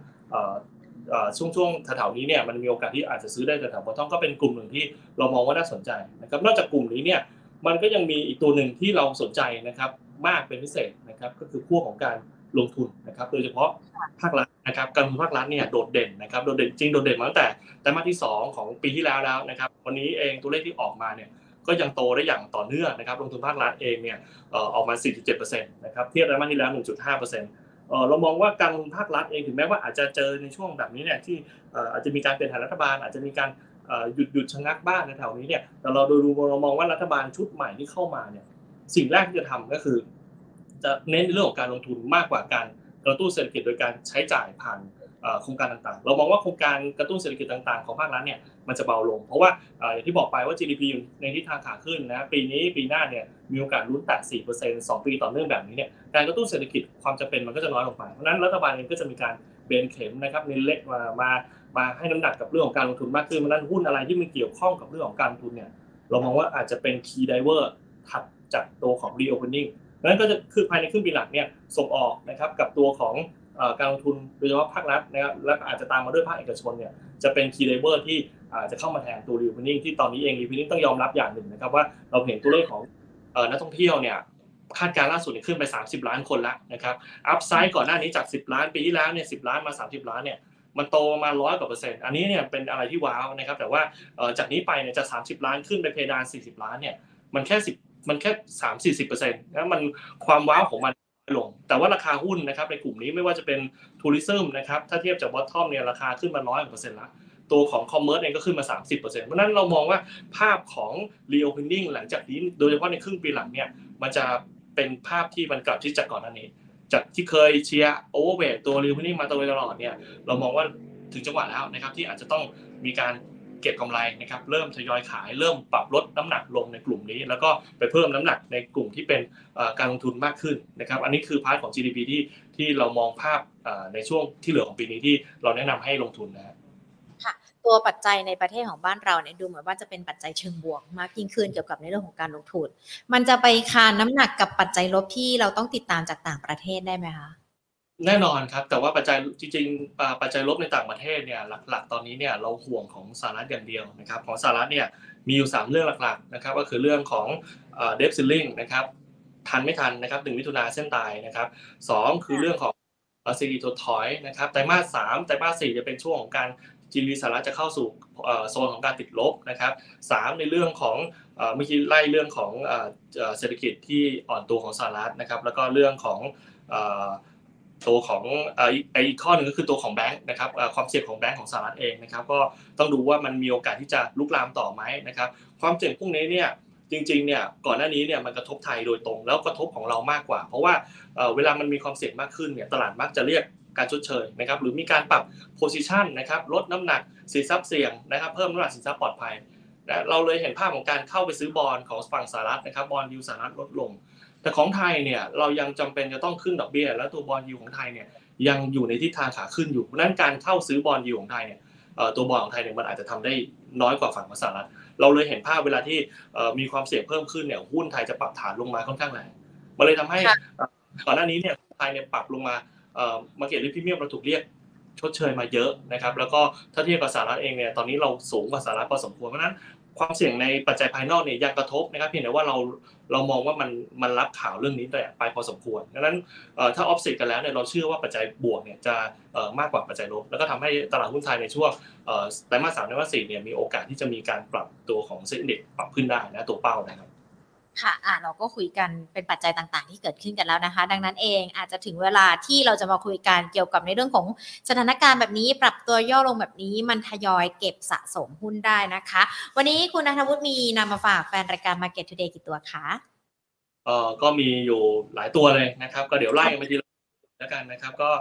ช่วงช่วงแถวๆนี้เนี่ยมันมีโอกาสที่อาจจะซื้อได้แถวๆบอททอมก็เป็นกลุ่มหนึ่งที่เรามองว่าน่าสนใจนะครับนอกจากกลุ่มนี้เนี่ยมันก็ยังมีอีกตัวหนึ่งที่เราสนใจนะครับมากเป็นพิเศษนะครับก็คือพวกของการลงทุนนะครับโดยเฉพาะภาครัฐนะครับการลงทุนภาครัฐเนี่ยโดดเด่นนะครับโดดเด่นจริงโดดเด่นมาตั้งแต่ไตรมาสที่ 2 ของปีที่แล้วแล้วนะครับวันนี้เองตัวเลขที่ออกมาเนี่ยก็ยังโตได้อย่างต่อเนื่องนะครับลงทุนภาครัฐเองเนี่ยออกมา 4.7%นะครับเทียบไตรมาสที่แล้ว 1.5% เรามองว่าการภาครัฐเองถึงแม้ว่าอาจจะเจอในช่วงแบบนี้เนี่ยที่อาจจะมีการเปลี่ยนผ่านรัฐบาล อาจจะมีการหยุดหยุดชะงักบ้างในแถวนี้เนี่ยแต่เราโดยรวมเรามองว่ารัฐบาลชุดใหม่ที่เข้ามาเนี่ยสิ่งแรกที่จะทำก็คือ จะเน้นเรื่องของการลงทุนมากกว่าการกระตุ้นเศรษฐกิจโดยการใช้จ่ายผ่าน โครงการต่างๆ เรามองว่าโครงการกระตุ้นเศรษฐกิจต่างๆ ของภาครัฐเนี่ยมันจะเบาลง เพราะว่าอย่างที่บอกไปว่า GDP อยู่ในทิศทางขาขึ้นนะปีนี้ปีหน้าเนี่ยมีโอกาสลุ้นแตะ4% 2 ปีต่อเนื่องแบบนี้เนี่ยการกระตุ้นเศรษฐกิจความจำเป็นมันก็จะน้อยลงไป เพราะนั้นรัฐบาลเองก็จะมีการเบนเข็มนะครับเน้นเล็กมามามาให้น้ำหนักกับเรื่องของการลงทุนมากขึ้นเพราะนั้นหุ้นอะไรที่มันเกี่ยวข้องกับเรื่องของการลงทุนเนี่ยเรามองว่าอาจจะเป็น key driver ถัดจากตัวของ reopening นั้นก็จะคือภายในครึ่งปีหลังเนี่ยส่งออกนะครับกับตัวของ การลงทุนโดยเฉพาะภาครัฐนะครับและอาจจะตามมาด้วยภาคเอกชนเนี่ยจะเป็น key lever ที่จะเข้ามาแทนตัว reopening ที่ตอนนี้เอง reopening ต้องยอมรับอย่างหนึ่งนะครับว่าเราเห็นตัวเลขของนักท่องเที่ยวเนี่ยคาดการณ์ล่าสุดขึ้นไป 30 ล้านคนแล้วนะครับ upside ก่อนหน้านี้จาก 10 ล้านปีที่แล้วเนี่ย10ล้านมา 30 ล้านเนี่ยมันโตมาร้อยกว่าเปอร์เซ็นต์อันนี้เนี่ยเป็นอะไรที่ว้าวนะครับแต่ว่าจากนี้ไปเนี่ยจะ30 ล้านขึ้นไปเพดาน 40 ล้านเนี่ยมันแค่10มันแค่ 3 40เปอร์เซ็นต์นะมันความว้าวของมัน ลง แต่ว่าราคาหุ้นนะครับในกลุ่มนี้ไม่ว่าจะเป็นtourism นะครับถ้าเทียบจาก bottom เนี่ยราคาขึ้นมาร้อยเปอร์เซ็นต์ละตัวของ commerce เองก็ขึ้นมา 30%เพราะนั้นเรามองว่าภาพของ reopening หลังจากนี้โดยเฉพาะในครึ่งปีหลังเนี่ยมันจะเป็นภาพที่มันกลับทิศจากก่อนหน้านี้ จากที่เคยเชียร์ overweight ตัว reopening มาตลอดเนี่ยเรามองว่าถึงจังหวะแล้วนะครับที่อาจจะต้องมีการ เก็บกำไรนะครับเริ่มทยอยขาย เริ่มปรับลดน้ำหนักลงในกลุ่มนี้ แล้วก็ไปเพิ่มน้ำหนักในกลุ่มที่เป็นการลงทุนมากขึ้นนะครับอันนี้คือ part ของ GDP ที่ที่เรามองภาพในช่วงที่เหลือของปีนี้ที่เราแนะนำให้ลงทุนนะครับค่ะตัวปัจจัยในประเทศของบ้านเราเนี่ยดูเหมือนว่าจะเป็นปัจจัยเชิงบวกมากยิ่งขึ้นเกี่ยวกับในเรื่องของการลงทุน มันจะไปคานน้ำหนักกับปัจจัยลบที่เราต้องติดตามจากต่างประเทศได้ไหมคะ แน่นอนครับ แต่ว่าปัจจัยจริงๆปัจจัยลบในต่างประเทศเนี่ยหลัก ๆ ตอนนี้เนี่ยเราห่วงของสหรัฐอย่างเดียวนะครับของสหรัฐเนี่ยมีอยู่ 3 เรื่องหลักๆนะครับก็คือเรื่องของเดฟซิลลิงนะครับทันไม่ทันนะครับหนึ่งมิถุนาเส้นตายนะครับสองคือเรื่องของเศรษฐกิจถดถอยนะครับไตรมาสสามไตรมาสสี่จะเป็นช่วงของการจีนสหรัฐจะเข้าสู่โซนของการติดลบนะครับสามในเรื่องของเมื่อกี้ไล่เรื่องของเศรษฐกิจที่อ่อนตัวของสหรัฐนะครับแล้วก็เรื่องของ ตัวของอีกข้อหนึ่งก็คือตัวของแบงค์นะครับความเสี่ยงของแบงค์ของสหรัฐเองนะครับก็ต้องดูว่ามันมีโอกาสที่จะลุกลามต่อไหมนะครับความเสี่ยงพวกนี้เนี่ยจริงๆเนี่ยก่อนหน้านี้เนี่ยมันกระทบไทยโดยตรง แล้วกระทบของเรามากกว่า เพราะว่าเวลามันมีความเสี่ยงมากขึ้นเนี่ยตลาดมักจะเรียกการชดเชยนะครับหรือมีการปรับ position นะครับลดน้ำหนักสินทรัพย์เสี่ยงนะครับเพิ่มน้ำหนักสินทรัพย์ปลอดภัยเราเลยเห็นภาพของการเข้าไปซื้อบอลของฝั่งสหรัฐนะครับ bond yield สหรัฐลดลง แต่ของไทยเนี่ยเรายังจำเป็นจะต้องขึ้นดอกเบี้ย แล้วตัว bond yield ของไทยเนี่ยยังอยู่ในทิศทางขาขึ้นอยู่เพราะนั้นการเข้าซื้อบอลยูของไทยเนี่ยตัวบอลของไทยเนี่ยมันอาจจะทำได้น้อยกว่าฝั่งของสหรัฐเราเลยเห็นภาพเวลาที่มีความเสี่ยงเพิ่มขึ้นเนี่ยหุ้นไทยจะปรับฐานลงมาค่อนข้างแรงมันเลยทำให้ก่อนหน้านี้เนี่ยไทยเนี่ยปรับลงมามาเก็ตลิพรีเมียมเราถูกเรียกชดเชยมาเยอะนะครับแล้วก็ถ้าเทียบกับสหรัฐเองเนี่ยตอนนี้เราสูงกว่าสหรัฐพอสมควรเพราะนั้นความเสี่ยงในปัจจัยภายนอกเนี่ยยังกระทบนะครับเพียงแต่ว่าเรา เรามองว่ามันมันรับข่าวเรื่องนี้แต่ไปพอสมควรดังนั้นถ้าออฟเซตกันแล้วเนี่ยเราเชื่อว่าปัจจัยบวกเนี่ยจะมากกว่าปัจจัยลบ แล้วก็ทำให้ตลาดหุ้นไทยในช่วงไตรมาสสามไตรมาสสี่เนี่ยมีโอกาสที่จะมีการปรับตัวของเซ็นดิปรับขึ้นได้นะตัวเป้านะครับ ค่ะอะเราก็คุยกันเป็นปัจจัยต่างๆ ที่เกิดขึ้นกันแล้วนะคะ ดังนั้นเองอาจจะถึงเวลาที่เราจะมาคุยกันเกี่ยวกับในเรื่องของสถานการณ์แบบนี้ ปรับตัวย่อลงแบบนี้มันทยอยเก็บสะสมหุ้นได้นะคะ วันนี้คุณนัทวุฒิมีนำมาฝากแฟนรายการ Market Today กี่ตัวคะเอ่อก็มีอยู่หลายตัวเลยนะครับ ก็เดี๋ยวไล่ไปทีละแล้วกันนะครับ ก็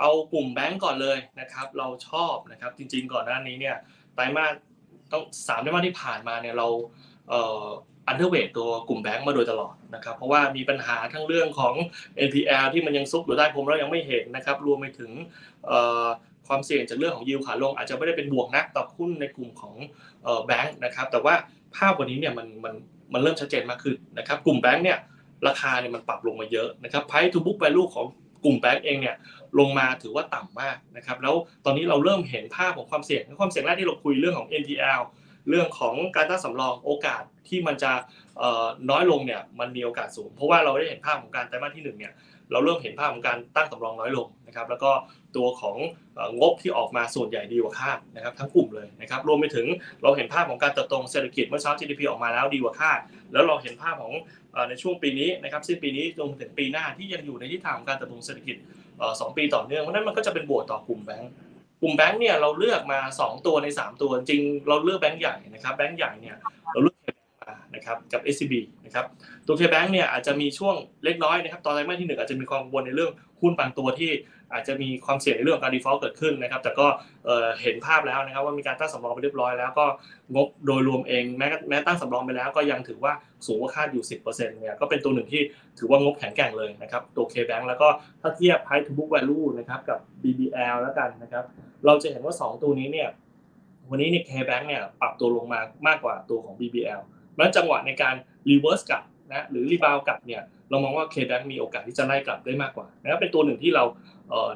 เอากลุ่มแบงก์ก่อนเลยนะครับ เราชอบนะครับ จริง ๆ ก่อนหน้านี้เนี่ยไตรมาสต้องสามไตรมาสที่ผ่านมาเนี่ยเราเอ่อ underweight ตัวกลุ่มแบงก์มาโดยตลอดนะครับ เพราะว่ามีปัญหาทั้งเรื่องของ NPL ที่มันยังซุกอยู่ใต้พรมเรายังไม่เห็นนะครับ รวมไปถึงความเสี่ยงจากเรื่องของยิวขาลง อาจจะไม่ได้เป็นบวกนักต่อหุ้นในกลุ่มของแบงก์นะครับ แต่ว่าภาพวันนี้เนี่ยมันมันมันเริ่มชัดเจนมากขึ้นนะครับ กลุ่มแบงก์เนี่ยราคาเนี่ยมันปรับลงมาเยอะนะครับไพทูบุ๊กแวลูของกลุ่มแบงก์เองเนี่ยลงมาถือว่าต่ำมากนะครับ แล้วตอนนี้เราเริ่มเห็นภาพของความเสี่ยง ความเสี่ยงแรกที่เราคุยเรื่องของ NPL เรื่องของการตั้งสำรองโอกาสที่มันจะน้อยลงเนี่ยมันมีโอกาสสูง เพราะว่าเราได้เห็นภาพของการไตรมาสที่1เนี่ยเราเริ่มเห็นภาพของการตั้งสำรองน้อยลงนะครับแล้วก็ตัวของงบที่ออกมาส่วนใหญ่ดีกว่าคาดนะครับทั้งกลุ่มเลยนะครับรวมไปถึงเราเห็นภาพของการเติบโตเศรษฐกิจเมื่อเช้า GDP ออกมาแล้วดีกว่าคาดแล้วเราเห็นภาพของในช่วงปีนี้นะครับสิ้นปีนี้จนถึงปีหน้าที่ยังอยู่ในทิศทางของการเติบโตเศรษฐกิจสองปีต่อเนื่องเพราะนั้นมันก็จะเป็นบวกต่อกลุ่มแบงก์ กลุ่มแบงค์เนี่ยเราเลือกมา 2 ตัวใน 3 ตัวจริงเราเลือกแบงค์ใหญ่นะครับแบงค์ใหญ่เนี่ยเราเลือกมานะครับกับ SCB นะครับตัวเคแบงค์เนี่ยอาจจะมีช่วงเล็กน้อยนะครับตอนไตรมาสที่ 1 อาจจะมีความกังวลในเรื่องหุ้นบางตัวที่อาจจะมีความเสี่ยงในเรื่องการ default เกิดขึ้นนะครับแต่ก็เห็นภาพแล้วนะครับว่ามีการตั้งสำรองไปเรียบร้อยแล้วก็งบโดยรวมเองแม้แม้ตั้งสำรองไปแล้วก็ยังถือว่าสูงกว่าคาดอยู่ 10%เนี่ยก็เป็นตัวหนึ่งที่ถือว่างบแข็งแกร่งเลยนะครับตัว KBank แล้วก็ถ้าเทียบ price to book value นะครับกับ BBL แล้วกันนะครับ เราจะเห็นว่า 2 ตัวนี้เนี่ยวันนี้เนี่ย KBank เนี่ยปรับตัวลงมามากกว่าตัวของ BBL แล้วจังหวะในการ reverse กลับนะหรือ rebound กลับเนี่ยเรามองว่า KBank มีโอกาสที่จะไล่กลับได้มากกว่านะครับเป็นตัวหนึ่งที่เรา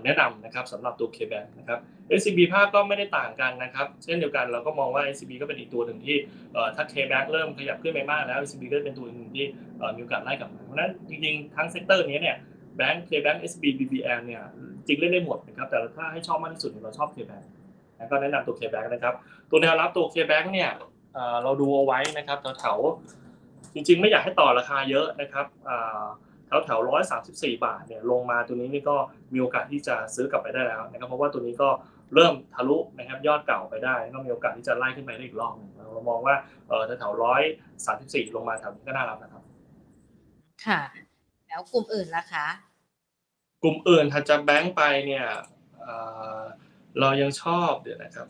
แนะนำนะครับสำหรับตัว KBank นะครับ SCB ภาพก็ไม่ได้ต่างกันนะครับเช่นเดียวกันเราก็มองว่า SCB ก็เป็นอีกตัวหนึ่งที่ถ้า KBank เริ่มขยับขึ้นไปมากแล้ว SCB ก็เป็นตัวหนึ่งที่มีโอกาสไล่กลับมาเพราะนั้นจริงๆทั้ง sector นี้เนี่ย แบงก์ KBank SCB BBL เนี่ยจริงเล่นได้หมดนะครับแต่ถ้าให้ชอบมากที่สุดเราชอบ KBank ก็แนะนำตัว KBank นะครับตัวแนวรับตัว KBank เนี่ยเราดูเอาไว้นะครับแถวๆจริง ๆ ไม่อยากให้ต่อราคาเยอะนะครับแถวแถวร้อยสามสิบสี่บาทเนี่ยลงมาตัวนี้นี่ก็มีโอกาสที่จะซื้อกลับไปได้แล้วนะครับเพราะว่าตัวนี้ก็เริ่มทะลุนะครับยอดเก่าไปได้ ก็มีโอกาสที่จะไล่ขึ้นไปได้อีกรอบเรามองว่าเออแถวร้อยสามสิบสี่ลงมาแถวนี้ก็น่ารับนะครับ ค่ะ แล้วกลุ่มอื่นล่ะคะ กลุ่มอื่นถ้าจะแบงค์ไปเนี่ยเรายังชอบเดี๋ยวนะครับ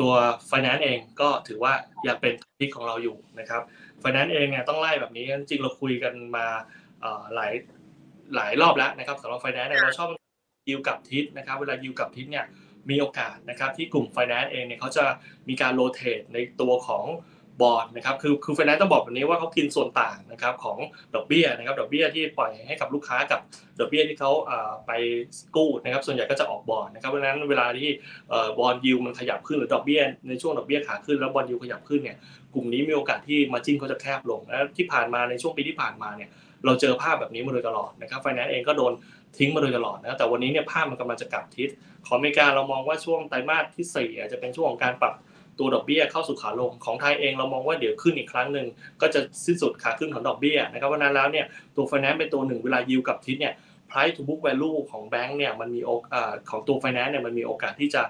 ตัว Finance เองก็ถือว่ายังเป็นพิกของเราอยู่นะครับไฟแนนซ์เองเนี่ยต้องไล่แบบนี้จริงเราคุยกันมาหลายหลายรอบแล้วนะครับสำหรับไฟแนนซ์เนี่ยเราชอบยิวกับทิศนะครับ เวลายิวกับทิศเนี่ยมีโอกาสนะครับที่กลุ่มไฟแนนซ์เองเนี่ยเขาจะมีการ rotate ในตัวของ บอลนะครับคือคือไฟแนนซ์ต้องบอกแบบนี้ว่าเขากินส่วนต่างนะครับของดอกเบี้ยนะครับดอกเบี้ยที่ปล่อยให้กับลูกค้ากับดอกเบี้ยที่เขาไปกู้นะครับส่วนใหญ่ก็จะออกบอลนะครับเพราะฉะนั้นเวลาที่ bond yield มันขยับขึ้นหรือดอกเบี้ยในช่วงดอกเบี้ยขาขึ้นแล้ว bond yield ขยับขึ้นเนี่ยกลุ่มนี้มีโอกาสที่ margin เขาจะแคบลงและที่ผ่านมาในช่วงปีที่ผ่านมาเนี่ยเราเจอภาพแบบนี้มาโดยตลอดนะครับไฟแนนซ์เองก็โดนทิ้งมาโดยตลอดนะแต่วันนี้เนี่ยภาพมันกำลังจะกลับทิศของอเมริกาเรามองว่าช่วงไตรมาสที่4อาจจะเป็นช่วงของการปรับ ตัวดอกเบี้ยเข้าสู่ขาลงของไทยเองเรามองว่าเดี๋ยวขึ้นอีกครั้งหนึ่งก็จะสิ้นสุดขาขึ้นของดอกเบี้ยนะครับวันนั้นแล้วเนี่ยตัวไฟแนนซ์เป็นตัวหนึ่งเวลายิวกับทิศเนี่ย price to book value ของแบงก์เนี่ยมันมีโอกของตัว finance เนี่ยมันมีโอกาสที่จะ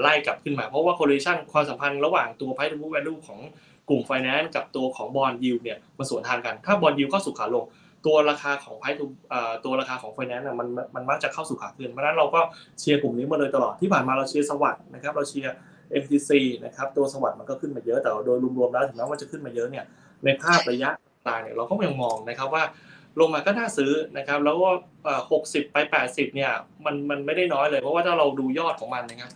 ไล่กลับขึ้นมา เพราะว่า correlation ความสัมพันธ์ระหว่างตัว price to book value ของกลุ่ม finance กับตัวของ bond yield เนี่ยมันสวนทางกัน ถ้า bond yield เข้าสู่ขาลง ตัวราคาของ price to ตัวราคาของ finance มันมันมักจะเข้าสู่ขาขึ้นเพราะนั้นเราก็เชียร์กลุ่มนี้มาเลยตลอดที่ผ่านมาเราเชียร์สวัสด์นะครับเราเชียร์ MTC นะครับตัวสวัสด์มันก็ขึ้นมาเยอะแต่โดยรวมๆแล้วถึงแม้ว่าจะขึ้นมาเยอะเนี่ยในภาพระยะกลางเนี่ยเราก็ยังมองนะครับว่าลงมาก็น่าซื้อนะครับแล้วก็หกสิบไปแปดสิบเนี่ยมันมันไม่ได้น้อยเลย เพราะว่าถ้าเราดูยอดของมันนะครับ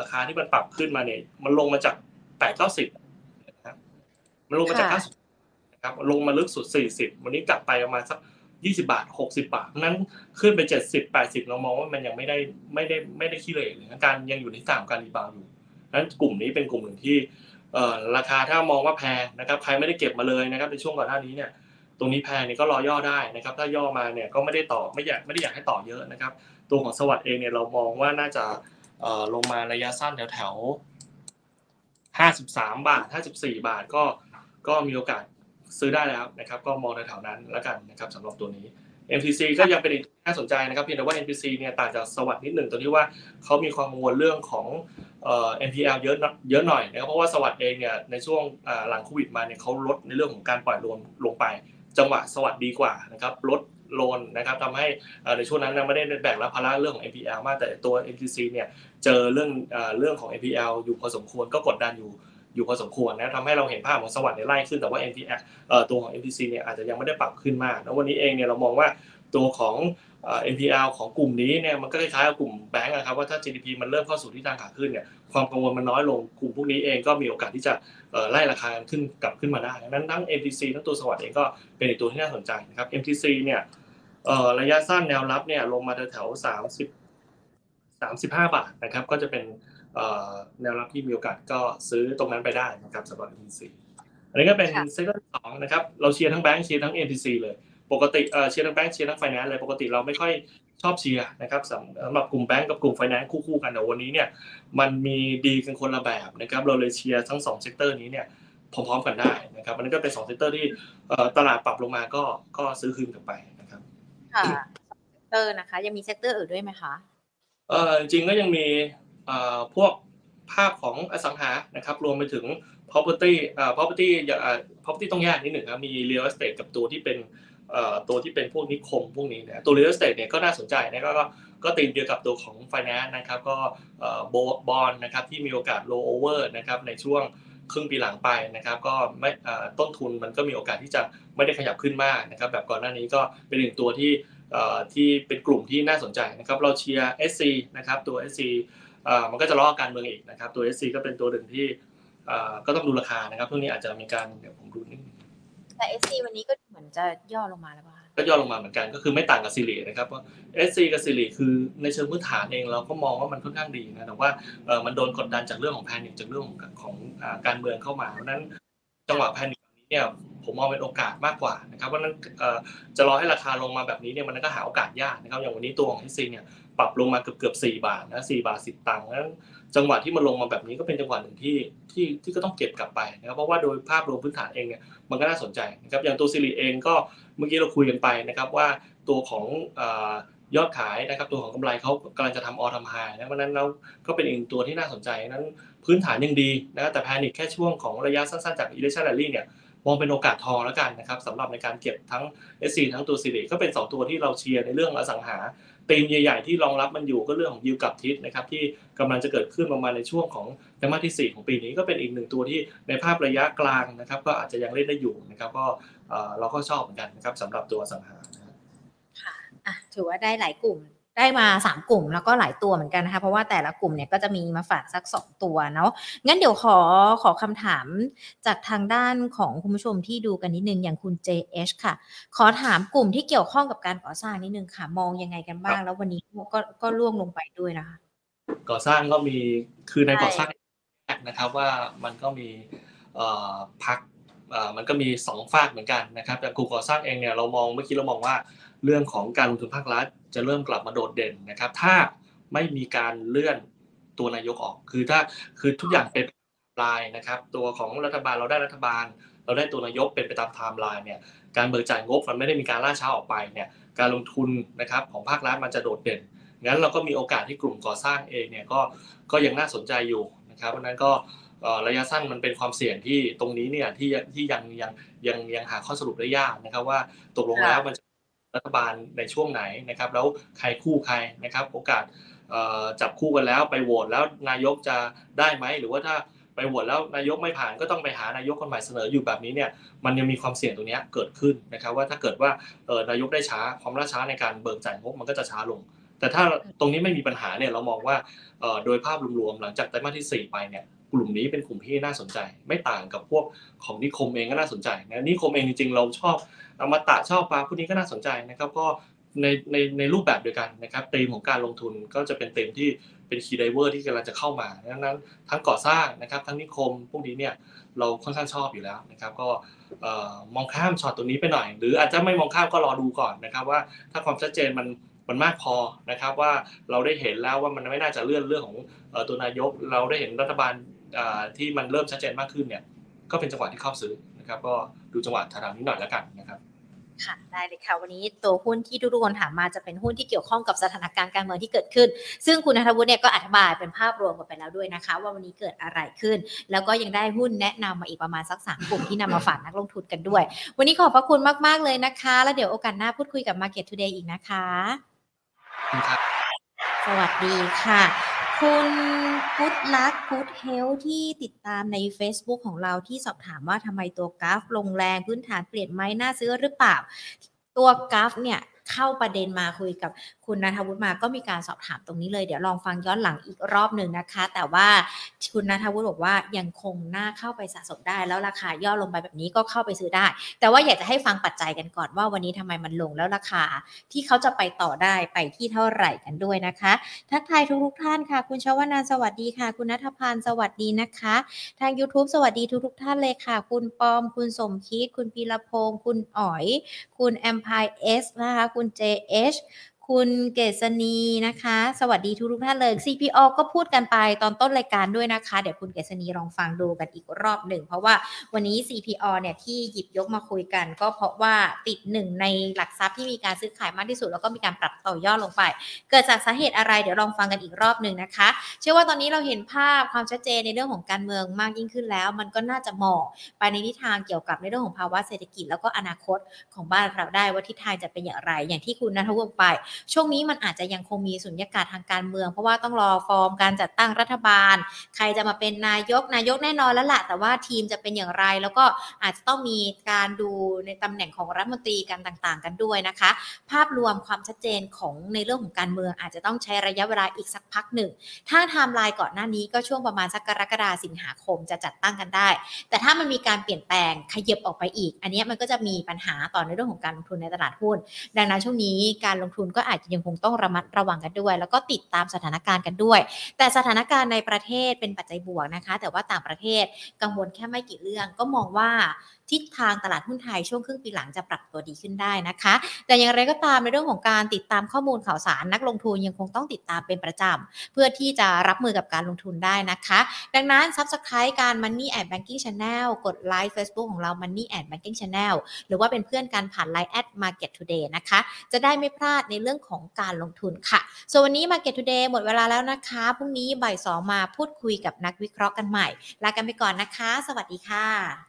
ราคาที่มันปรับขึ้นมาเนี่ยมันลงมาจากแปดเก้าสิบนะครับมันลงมาจากเก้าสิบนะครับลงมาลึกสุดสี่สิบวันนี้กลับไปประมาณสักยี่สิบาทหกสิบาทนั้นขึ้นไปเจ็ดสิบแปดสิบเรามองว่ามันยังไม่ได้ไม่ได้ไม่ได้ขี้เหร่เลยการยังอยู่ในสามการรีบาวอยู่ นั้นกลุ่มนี้เป็นกลุ่มหนึ่งที่ราคาถ้ามองว่าแพงนะครับ ใครไม่ได้เก็บมาเลยนะครับในช่วงก่อนหน้านี้เนี่ย ตรงนี้แพงนี่ก็รอย่อได้นะครับ ถ้าย่อมาเนี่ยก็ไม่ได้ต่อไม่อยากไม่ได้อยากให้ต่อเยอะนะครับ ตัวของสวัสด์เองเนี่ยเรามองว่าน่าจะลงมาระยะสั้นแถวแถวห้าสิบสามบาทห้าสิบสี่บาทก็ก็มีโอกาสซื้อได้แล้วนะครับ ก็มองแถวๆนั้นแล้วกันนะครับสำหรับตัวนี้ MTC ก็ยังเป็นน่าสนใจนะครับเพียงแต่ว่า MTC เนี่ยต่างจากสวัสด์นิดหนึ่งตรงที่ว่าเขามีความกังวลเรื่องของ เอ่อ NPL เยอะเยอะหน่อยนะครับเพราะว่าสวัสด์เองเนี่ยในช่วงหลังโควิดมาเนี่ยเขาลดในเรื่องของการปล่อยโลนลงไป จังหวะสวัสดีกว่านะครับลดโลนนะครับทำให้ในช่วงนั้นไม่ได้แบกรับภาระเรื่องของ NPL มากแต่ตัว MTC เนี่ยเจอเรื่องเรื่องของ NPL อยู่พอสมควรก็กดดันอยู่อยู่พอสมควรนะทำให้เราเห็นภาพของสวัสด์ในไล่ขึ้นแต่ว่า NPL ตัวของ MTC เนี่ยอาจจะยังไม่ได้ปรับขึ้นมากแล้ววันนี้เองเนี่ยเรามองว่าตัวของ NPL ของกลุ่มนี้เนี่ยมันก็คล้ายๆกับกลุ่มแบงก์นะครับว่าถ้า GDP มันเริ่มเข้าสู่ทิศทางขาขึ้นเนี่ยความกังวลมันน้อยลงกลุ่มพวกนี้เองก็มีโอกาสที่จะไล่ราคาขึ้นกลับขึ้นมาได้ดังนั้นทั้ง MTC ทั้งตัวสวัสด์เองก็เป็นอีกตัวที่น่าสนใจนะครับ MTC เนี่ยระยะสั้นแนวรับเนี่ยลงมาแถวๆสามสิบสามสิบห้าบาทนะครับก็จะเป็นแนวรับที่มีโอกาสก็ซื้อตรงนั้นไปได้นะครับสำหรับ MTC อันนี้ก็เป็น sector สองนะครับเราเชียร์ทั้งแบงก์เชียร์ทั้ง MTC เลย ปกติเชียร์ทั้งแบงก์เชียร์ทั้งไฟแนนซ์เลยปกติเราไม่ค่อยชอบเชียร์นะครับสำหรับกลุ่มแบงก์กับกลุ่มไฟแนนซ์คู่ๆกันแต่วันนี้เนี่ยมันมีดีกันคนละแบบนะครับเราเลยเชียร์ทั้ง2 sector นี้เนี่ยพร้อมๆกันได้นะครับอันนี้ก็เป็น2 sector ที่ตลาดปรับลงมาก็ก็ซื้อคืนกลับไปนะครับค่ะ sector นะคะยังมี sector อื่นด้วยไหมคะเออจริงก็ยังมีพวกภาพของอสังหานะครับรวมไปถึง property อ่า property อ่า property ต้องแยกนิดหนึ่งครับมี real estate กับตัวที่เป็น ตัวที่เป็นพวกนิคมพวกนี้นะตัว real estate เนี่ยก็น่าสนใจนะก็ก็ตีมเดียวกับตัวของ finance นะครับก็บอลนะครับที่มีโอกาส rollover นะครับในช่วงครึ่งปีหลังไปนะครับก็ไม่ต้นทุนมันก็มีโอกาสที่จะไม่ได้ขยับขึ้นมากนะครับแบบก่อนหน้านี้ก็เป็นหนึ่งตัวที่ที่เป็นกลุ่มที่น่าสนใจนะครับเราเชียร์ SC นะครับตัว SC มันก็จะล้อการเมืองอีกนะครับตัว SC ก็เป็นตัวหนึ่งที่ก็ต้องดูราคานะครับช่วงนี้อาจจะมีการเดี๋ยวผมดูนิด แต่ SC วันนี้ก็เหมือนจะย่อลงมาแล้วป่ะก็ย่อลงมาเหมือนกันก็คือไม่ต่างกับซีรีนะครับว่า SC กับซีรีคือในเชิงพื้นฐานเองเราก็มองว่ามันค่อนข้างดีนะแต่ว่ามันโดนกดดันจากเรื่องของแพนิคจากเรื่องของของการเมืองเข้ามาเพราะนั้นจังหวะแพนิคนี้เนี่ยผมมองเป็นโอกาสมากกว่านะครับเพราะนั้นจะรอให้ราคาลงมาแบบนี้เนี่ยมันก็หาโอกาสยากนะครับอย่างวันนี้ตัวของ SC เนี่ย ปรับลงมาเกือบเกือบสี่บาทนะสี่บาทสิบตังค์นั้นจังหวะที่มันลงมาแบบนี้ก็เป็นจังหวะหนึ่งที่ที่ที่ก็ต้องเก็บกลับไปนะครับเพราะว่าโดยภาพรวมพื้นฐานเองเนี่ยมันก็น่าสนใจนะครับอย่างตัวซิริเองก็เมื่อกี้เราคุยกันไปนะครับว่าตัวของยอดขายนะครับตัวของกำไรเขากำลังจะทำออทำไฮนะเพราะนั้นแล้วก็เป็นอีกตัวที่น่าสนใจนั้นพื้นฐานยังดีนะแต่แพนิคแค่ช่วงของระยะสั้นๆจากอิเลชันแรลลี่เนี่ยมองเป็นโอกาสทองแล้วกันนะครับสำหรับในการเก็บทั้ง SC ทั้งตัวซิริก็เป็น 2 ตัวที่เราเชียร์ในเรื่องอสังหา ตีมใหญ่ ๆ ที่รองรับมันอยู่ก็เรื่องของยิวกับทิศนะครับที่กำลังจะเกิดขึ้นประมาณในช่วงของไตรมาสที่ 4 ของปีนี้ก็เป็นอีกหนึ่งตัวที่ในภาพระยะกลางนะครับ ก็อาจจะยังเล่นได้อยู่นะครับก็เราก็ชอบเหมือนกันนะครับสำหรับตัวสังหาค่ะถือว่าได้หลายกลุ่ม ได้มา 3 กลุ่มแล้วก็หลายตัวเหมือนกันนะคะ เพราะว่าแต่ละกลุ่มเนี่ยก็จะมีมาฝากสัก 2 ตัวเนาะงั้นเดี๋ยวขอขอคำถามจากทางด้านของคุณผู้ชมที่ดูกันนิดนึงอย่างคุณ JH ค่ะ ขอถามกลุ่มที่เกี่ยวข้องกับการก่อสร้างนิดนึงค่ะ มองยังไงกันบ้าง แล้ววันนี้ก็ก็ร่วงลงไปด้วยนะคะ ก่อสร้างก็มีคือในก่อสร้างนะครับว่ามันก็มีพักมันก็มี2ฟากเหมือนกันนะครับแต่กลุ่มก่อสร้างเองเนี่ยเรามองเมื่อกี้เรามองว่าเรื่องของการลงทุนภาครัฐ จะเริ่มกลับมาโดดเด่นนะครับ ถ้าไม่มีการเลื่อนตัวนายกออก คือถ้าคือทุกอย่างเป็นลายนะครับ ตัวของรัฐบาลเราได้รัฐบาล เราได้ตัวนายกเป็นไปตามไทม์ไลน์เนี่ยการเบิกจ่ายงบมันไม่ได้มีการล่าช้าออกไปเนี่ยการลงทุนนะครับของภาครัฐมันจะโดดเด่นงั้นเราก็มีโอกาสที่กลุ่มก่อสร้างเองเนี่ยก็ก็ยังน่าสนใจอยู่นะครับเพราะนั้นก็ระยะสั้นมันเป็นความเสี่ยงที่ตรงนี้เนี่ยที่ที่ยังยังยังยังหาข้อสรุปได้ยากนะครับ ว่าตกลงแล้วมัน รัฐบาลในช่วงไหนนะครับ แล้วใครคู่ใครนะครับ โอกาสจับคู่กันแล้วไปโหวตแล้วนายกจะได้ไหมหรือว่าถ้าไปโหวตแล้วนายกไม่ผ่านก็ต้องไปหานายกคนใหม่เสนออยู่แบบนี้เนี่ยมันยังมีความเสี่ยงตรงนี้เกิดขึ้นนะครับ ว่าถ้าเกิดว่านายกได้ช้าความล่าช้าในการเบิกจ่ายงบมันก็จะช้าลง แต่ถ้าตรงนี้ไม่มีปัญหาเนี่ยเรามองว่าโดยภาพรวมๆหลังจากไตรมาสที่ 4 ไปเนี่ย กลุ่มนี้เป็นกลุ่มที่น่าสนใจ ไม่ต่างกับพวกของนิคมเองก็น่าสนใจนะนิคมเองจริงๆ เราชอบอมตะชอบปลาพวกนี้ก็น่าสนใจนะครับก็ในในในรูปแบบเดียวกันนะครับธีมของการลงทุนก็จะเป็นธีมที่เป็น key driver ที่กำลังจะเข้ามาดังนั้นทั้งก่อสร้างนะครับทั้งนิคมพวกนี้เนี่ยเราค่อนข้างชอบอยู่แล้วนะครับก็มองข้ามช็อตตัวนี้ไปหน่อย หรืออาจจะไม่มองข้ามก็รอดูก่อนนะครับว่าถ้าความชัดเจนมันมันมากพอนะครับว่าเราได้เห็นแล้วว่ามันไม่น่าจะเลื่อนเรื่องของตัวนายก เราได้เห็นรัฐบาล ที่มันเริ่มชัดเจนมากขึ้นเนี่ย ก็เป็นจังหวะที่เข้าซื้อนะครับ ก็ดูจังหวะทางนี้หน่อยแล้วกันนะครับค่ะได้เลยค่ะ วันนี้ตัวหุ้นที่ทุกคนถามมาจะเป็นหุ้นที่เกี่ยวข้องกับสถานการณ์การเมืองที่เกิดขึ้น ซึ่งคุณนัทวุฒิเนี่ยก็อธิบายเป็นภาพรวมกันไปแล้วด้วยนะคะ ว่าวันนี้เกิดอะไรขึ้น แล้วก็ยังได้หุ้นแนะนำมาอีกประมาณสักสามกลุ่มที่นำมาฝากนักลงทุนกันด้วย วันนี้ขอบพระคุณมาก ๆ เลยนะคะ แล้วเดี๋ยวโอกาสหน้าพูดคุยกับ Market Today อีกนะคะ สวัสดีค่ะ คุณพุทธลักษ์พุทธเฮลที่ติดตามใน Facebook ของเราที่สอบถามว่าทำไมตัวกราฟลงแรงพื้นฐานเปลี่ยนไหมน่าซื้อหรือเปล่า ตัวกราฟเนี่ย เข้าประเด็นมาคุยกับคุณนัทวุฒิมาก็มีการสอบถามตรงนี้เลย เดี๋ยวลองฟังย้อนหลังอีกรอบหนึ่งนะคะ แต่ว่าคุณนัทวุฒิบอกว่ายังคงน่าเข้าไปสะสมได้ แล้วราคาย่อลงไปแบบนี้ก็เข้าไปซื้อได้ แต่ว่าอยากจะให้ฟังปัจจัยกันก่อนว่าวันนี้ทำไมมันลงแล้วราคา ที่เขาจะไปต่อได้ไปที่เท่าไหร่กันด้วยนะคะ ทักทายทุกทุกท่านค่ะ คุณชวนาสวัสดีค่ะ คุณนัทพันธ์สวัสดีนะคะ ทาง YouTube สวัสดีทุกทุกท่านเลยค่ะ คุณปอม คุณสมคิด คุณพีรพงศ์คุณอ๋อย คุณแอมพายเอสนะคะคุณ JH คุณเกษณีนะคะ สวัสดีทุกทุกท่านเลย CPO ก็พูดกันไปตอนต้นรายการด้วยนะคะ เดี๋ยวคุณเกษณีลองฟังดูกันอีกรอบหนึ่ง เพราะว่าวันนี้ CPO เนี่ยที่หยิบยกมาคุยกัน ก็เพราะว่าติดหนึ่งในหลักทรัพย์ที่มีการซื้อขายมากที่สุด แล้วก็มีการปรับต่อยอดลงไป เกิดจากสาเหตุอะไรเดี๋ยวลองฟังกันอีกรอบหนึ่งนะคะ เชื่อว่าตอนนี้เราเห็นภาพความชัดเจนในเรื่องของการเมืองมากยิ่งขึ้นแล้ว มันก็น่าจะมองไปในทิศทางเกี่ยวกับในเรื่องของภาวะเศรษฐกิจแล้วก็อนาคตของบ้านเราได้ว่าทิศทางจะเป็นอย่างไร อย่างที่คุณนัทวุฒิไปช่วงนี้มันอาจจะยังคงมีสุญญากาศทางการเมือง เพราะว่าต้องรอฟอร์มการจัดตั้งรัฐบาล ใครจะมาเป็นนายกนายกแน่นอนแล้วแหละแต่ว่าทีมจะเป็นอย่างไร แล้วก็อาจจะต้องมีการดูในตำแหน่งของรัฐมนตรีกันต่าง ๆ กันด้วยนะคะ ภาพรวมความชัดเจนของในเรื่องของการเมือง อาจจะต้องใช้ระยะเวลาอีกสักพักหนึ่ง ถ้าไทม์ไลน์ก่อนหน้านี้ก็ช่วงประมาณสักกรกฎาสิงหาคมจะจัดตั้งกันได้ แต่ถ้ามันมีการเปลี่ยนแปลงขยับออกไปอีก อันนี้มันก็จะมีปัญหาต่อในเรื่องของการลงทุนในตลาดหุ้น ดังนั้นช่วงนี้การลงทุนก็อาจจะยังคงต้องระมัดระวังกันด้วย แล้วก็ติดตามสถานการณ์กันด้วย แต่สถานการณ์ในประเทศเป็นปัจจัยบวกนะคะ แต่ว่าต่างประเทศกังวลแค่ไม่กี่เรื่องก็มองว่าทิศทางตลาดหุ้นไทยช่วงครึ่งปีหลังจะปรับตัวดีขึ้นได้นะคะ แต่อย่างไรก็ตามในเรื่องของการติดตามข้อมูลข่าวสารนักลงทุนยังคงต้องติดตามเป็นประจำเพื่อที่จะรับมือกับการลงทุนได้นะคะ ดังนั้น Subscribe การ Money and Banking Channel กดไลค์ Facebook ของเรา Money and Banking Channel หรือว่าเป็นเพื่อนกันผ่าน Line at Market Today นะคะ จะได้ไม่พลาดในเรื่องของการลงทุนค่ะ ส่วนวันนี้ Market Today หมดเวลาแล้วนะคะ พรุ่งนี้บ่ายสองมาพูดคุยกับนักวิเคราะห์กันใหม่ ลากันไปก่อนนะคะ สวัสดีค่ะ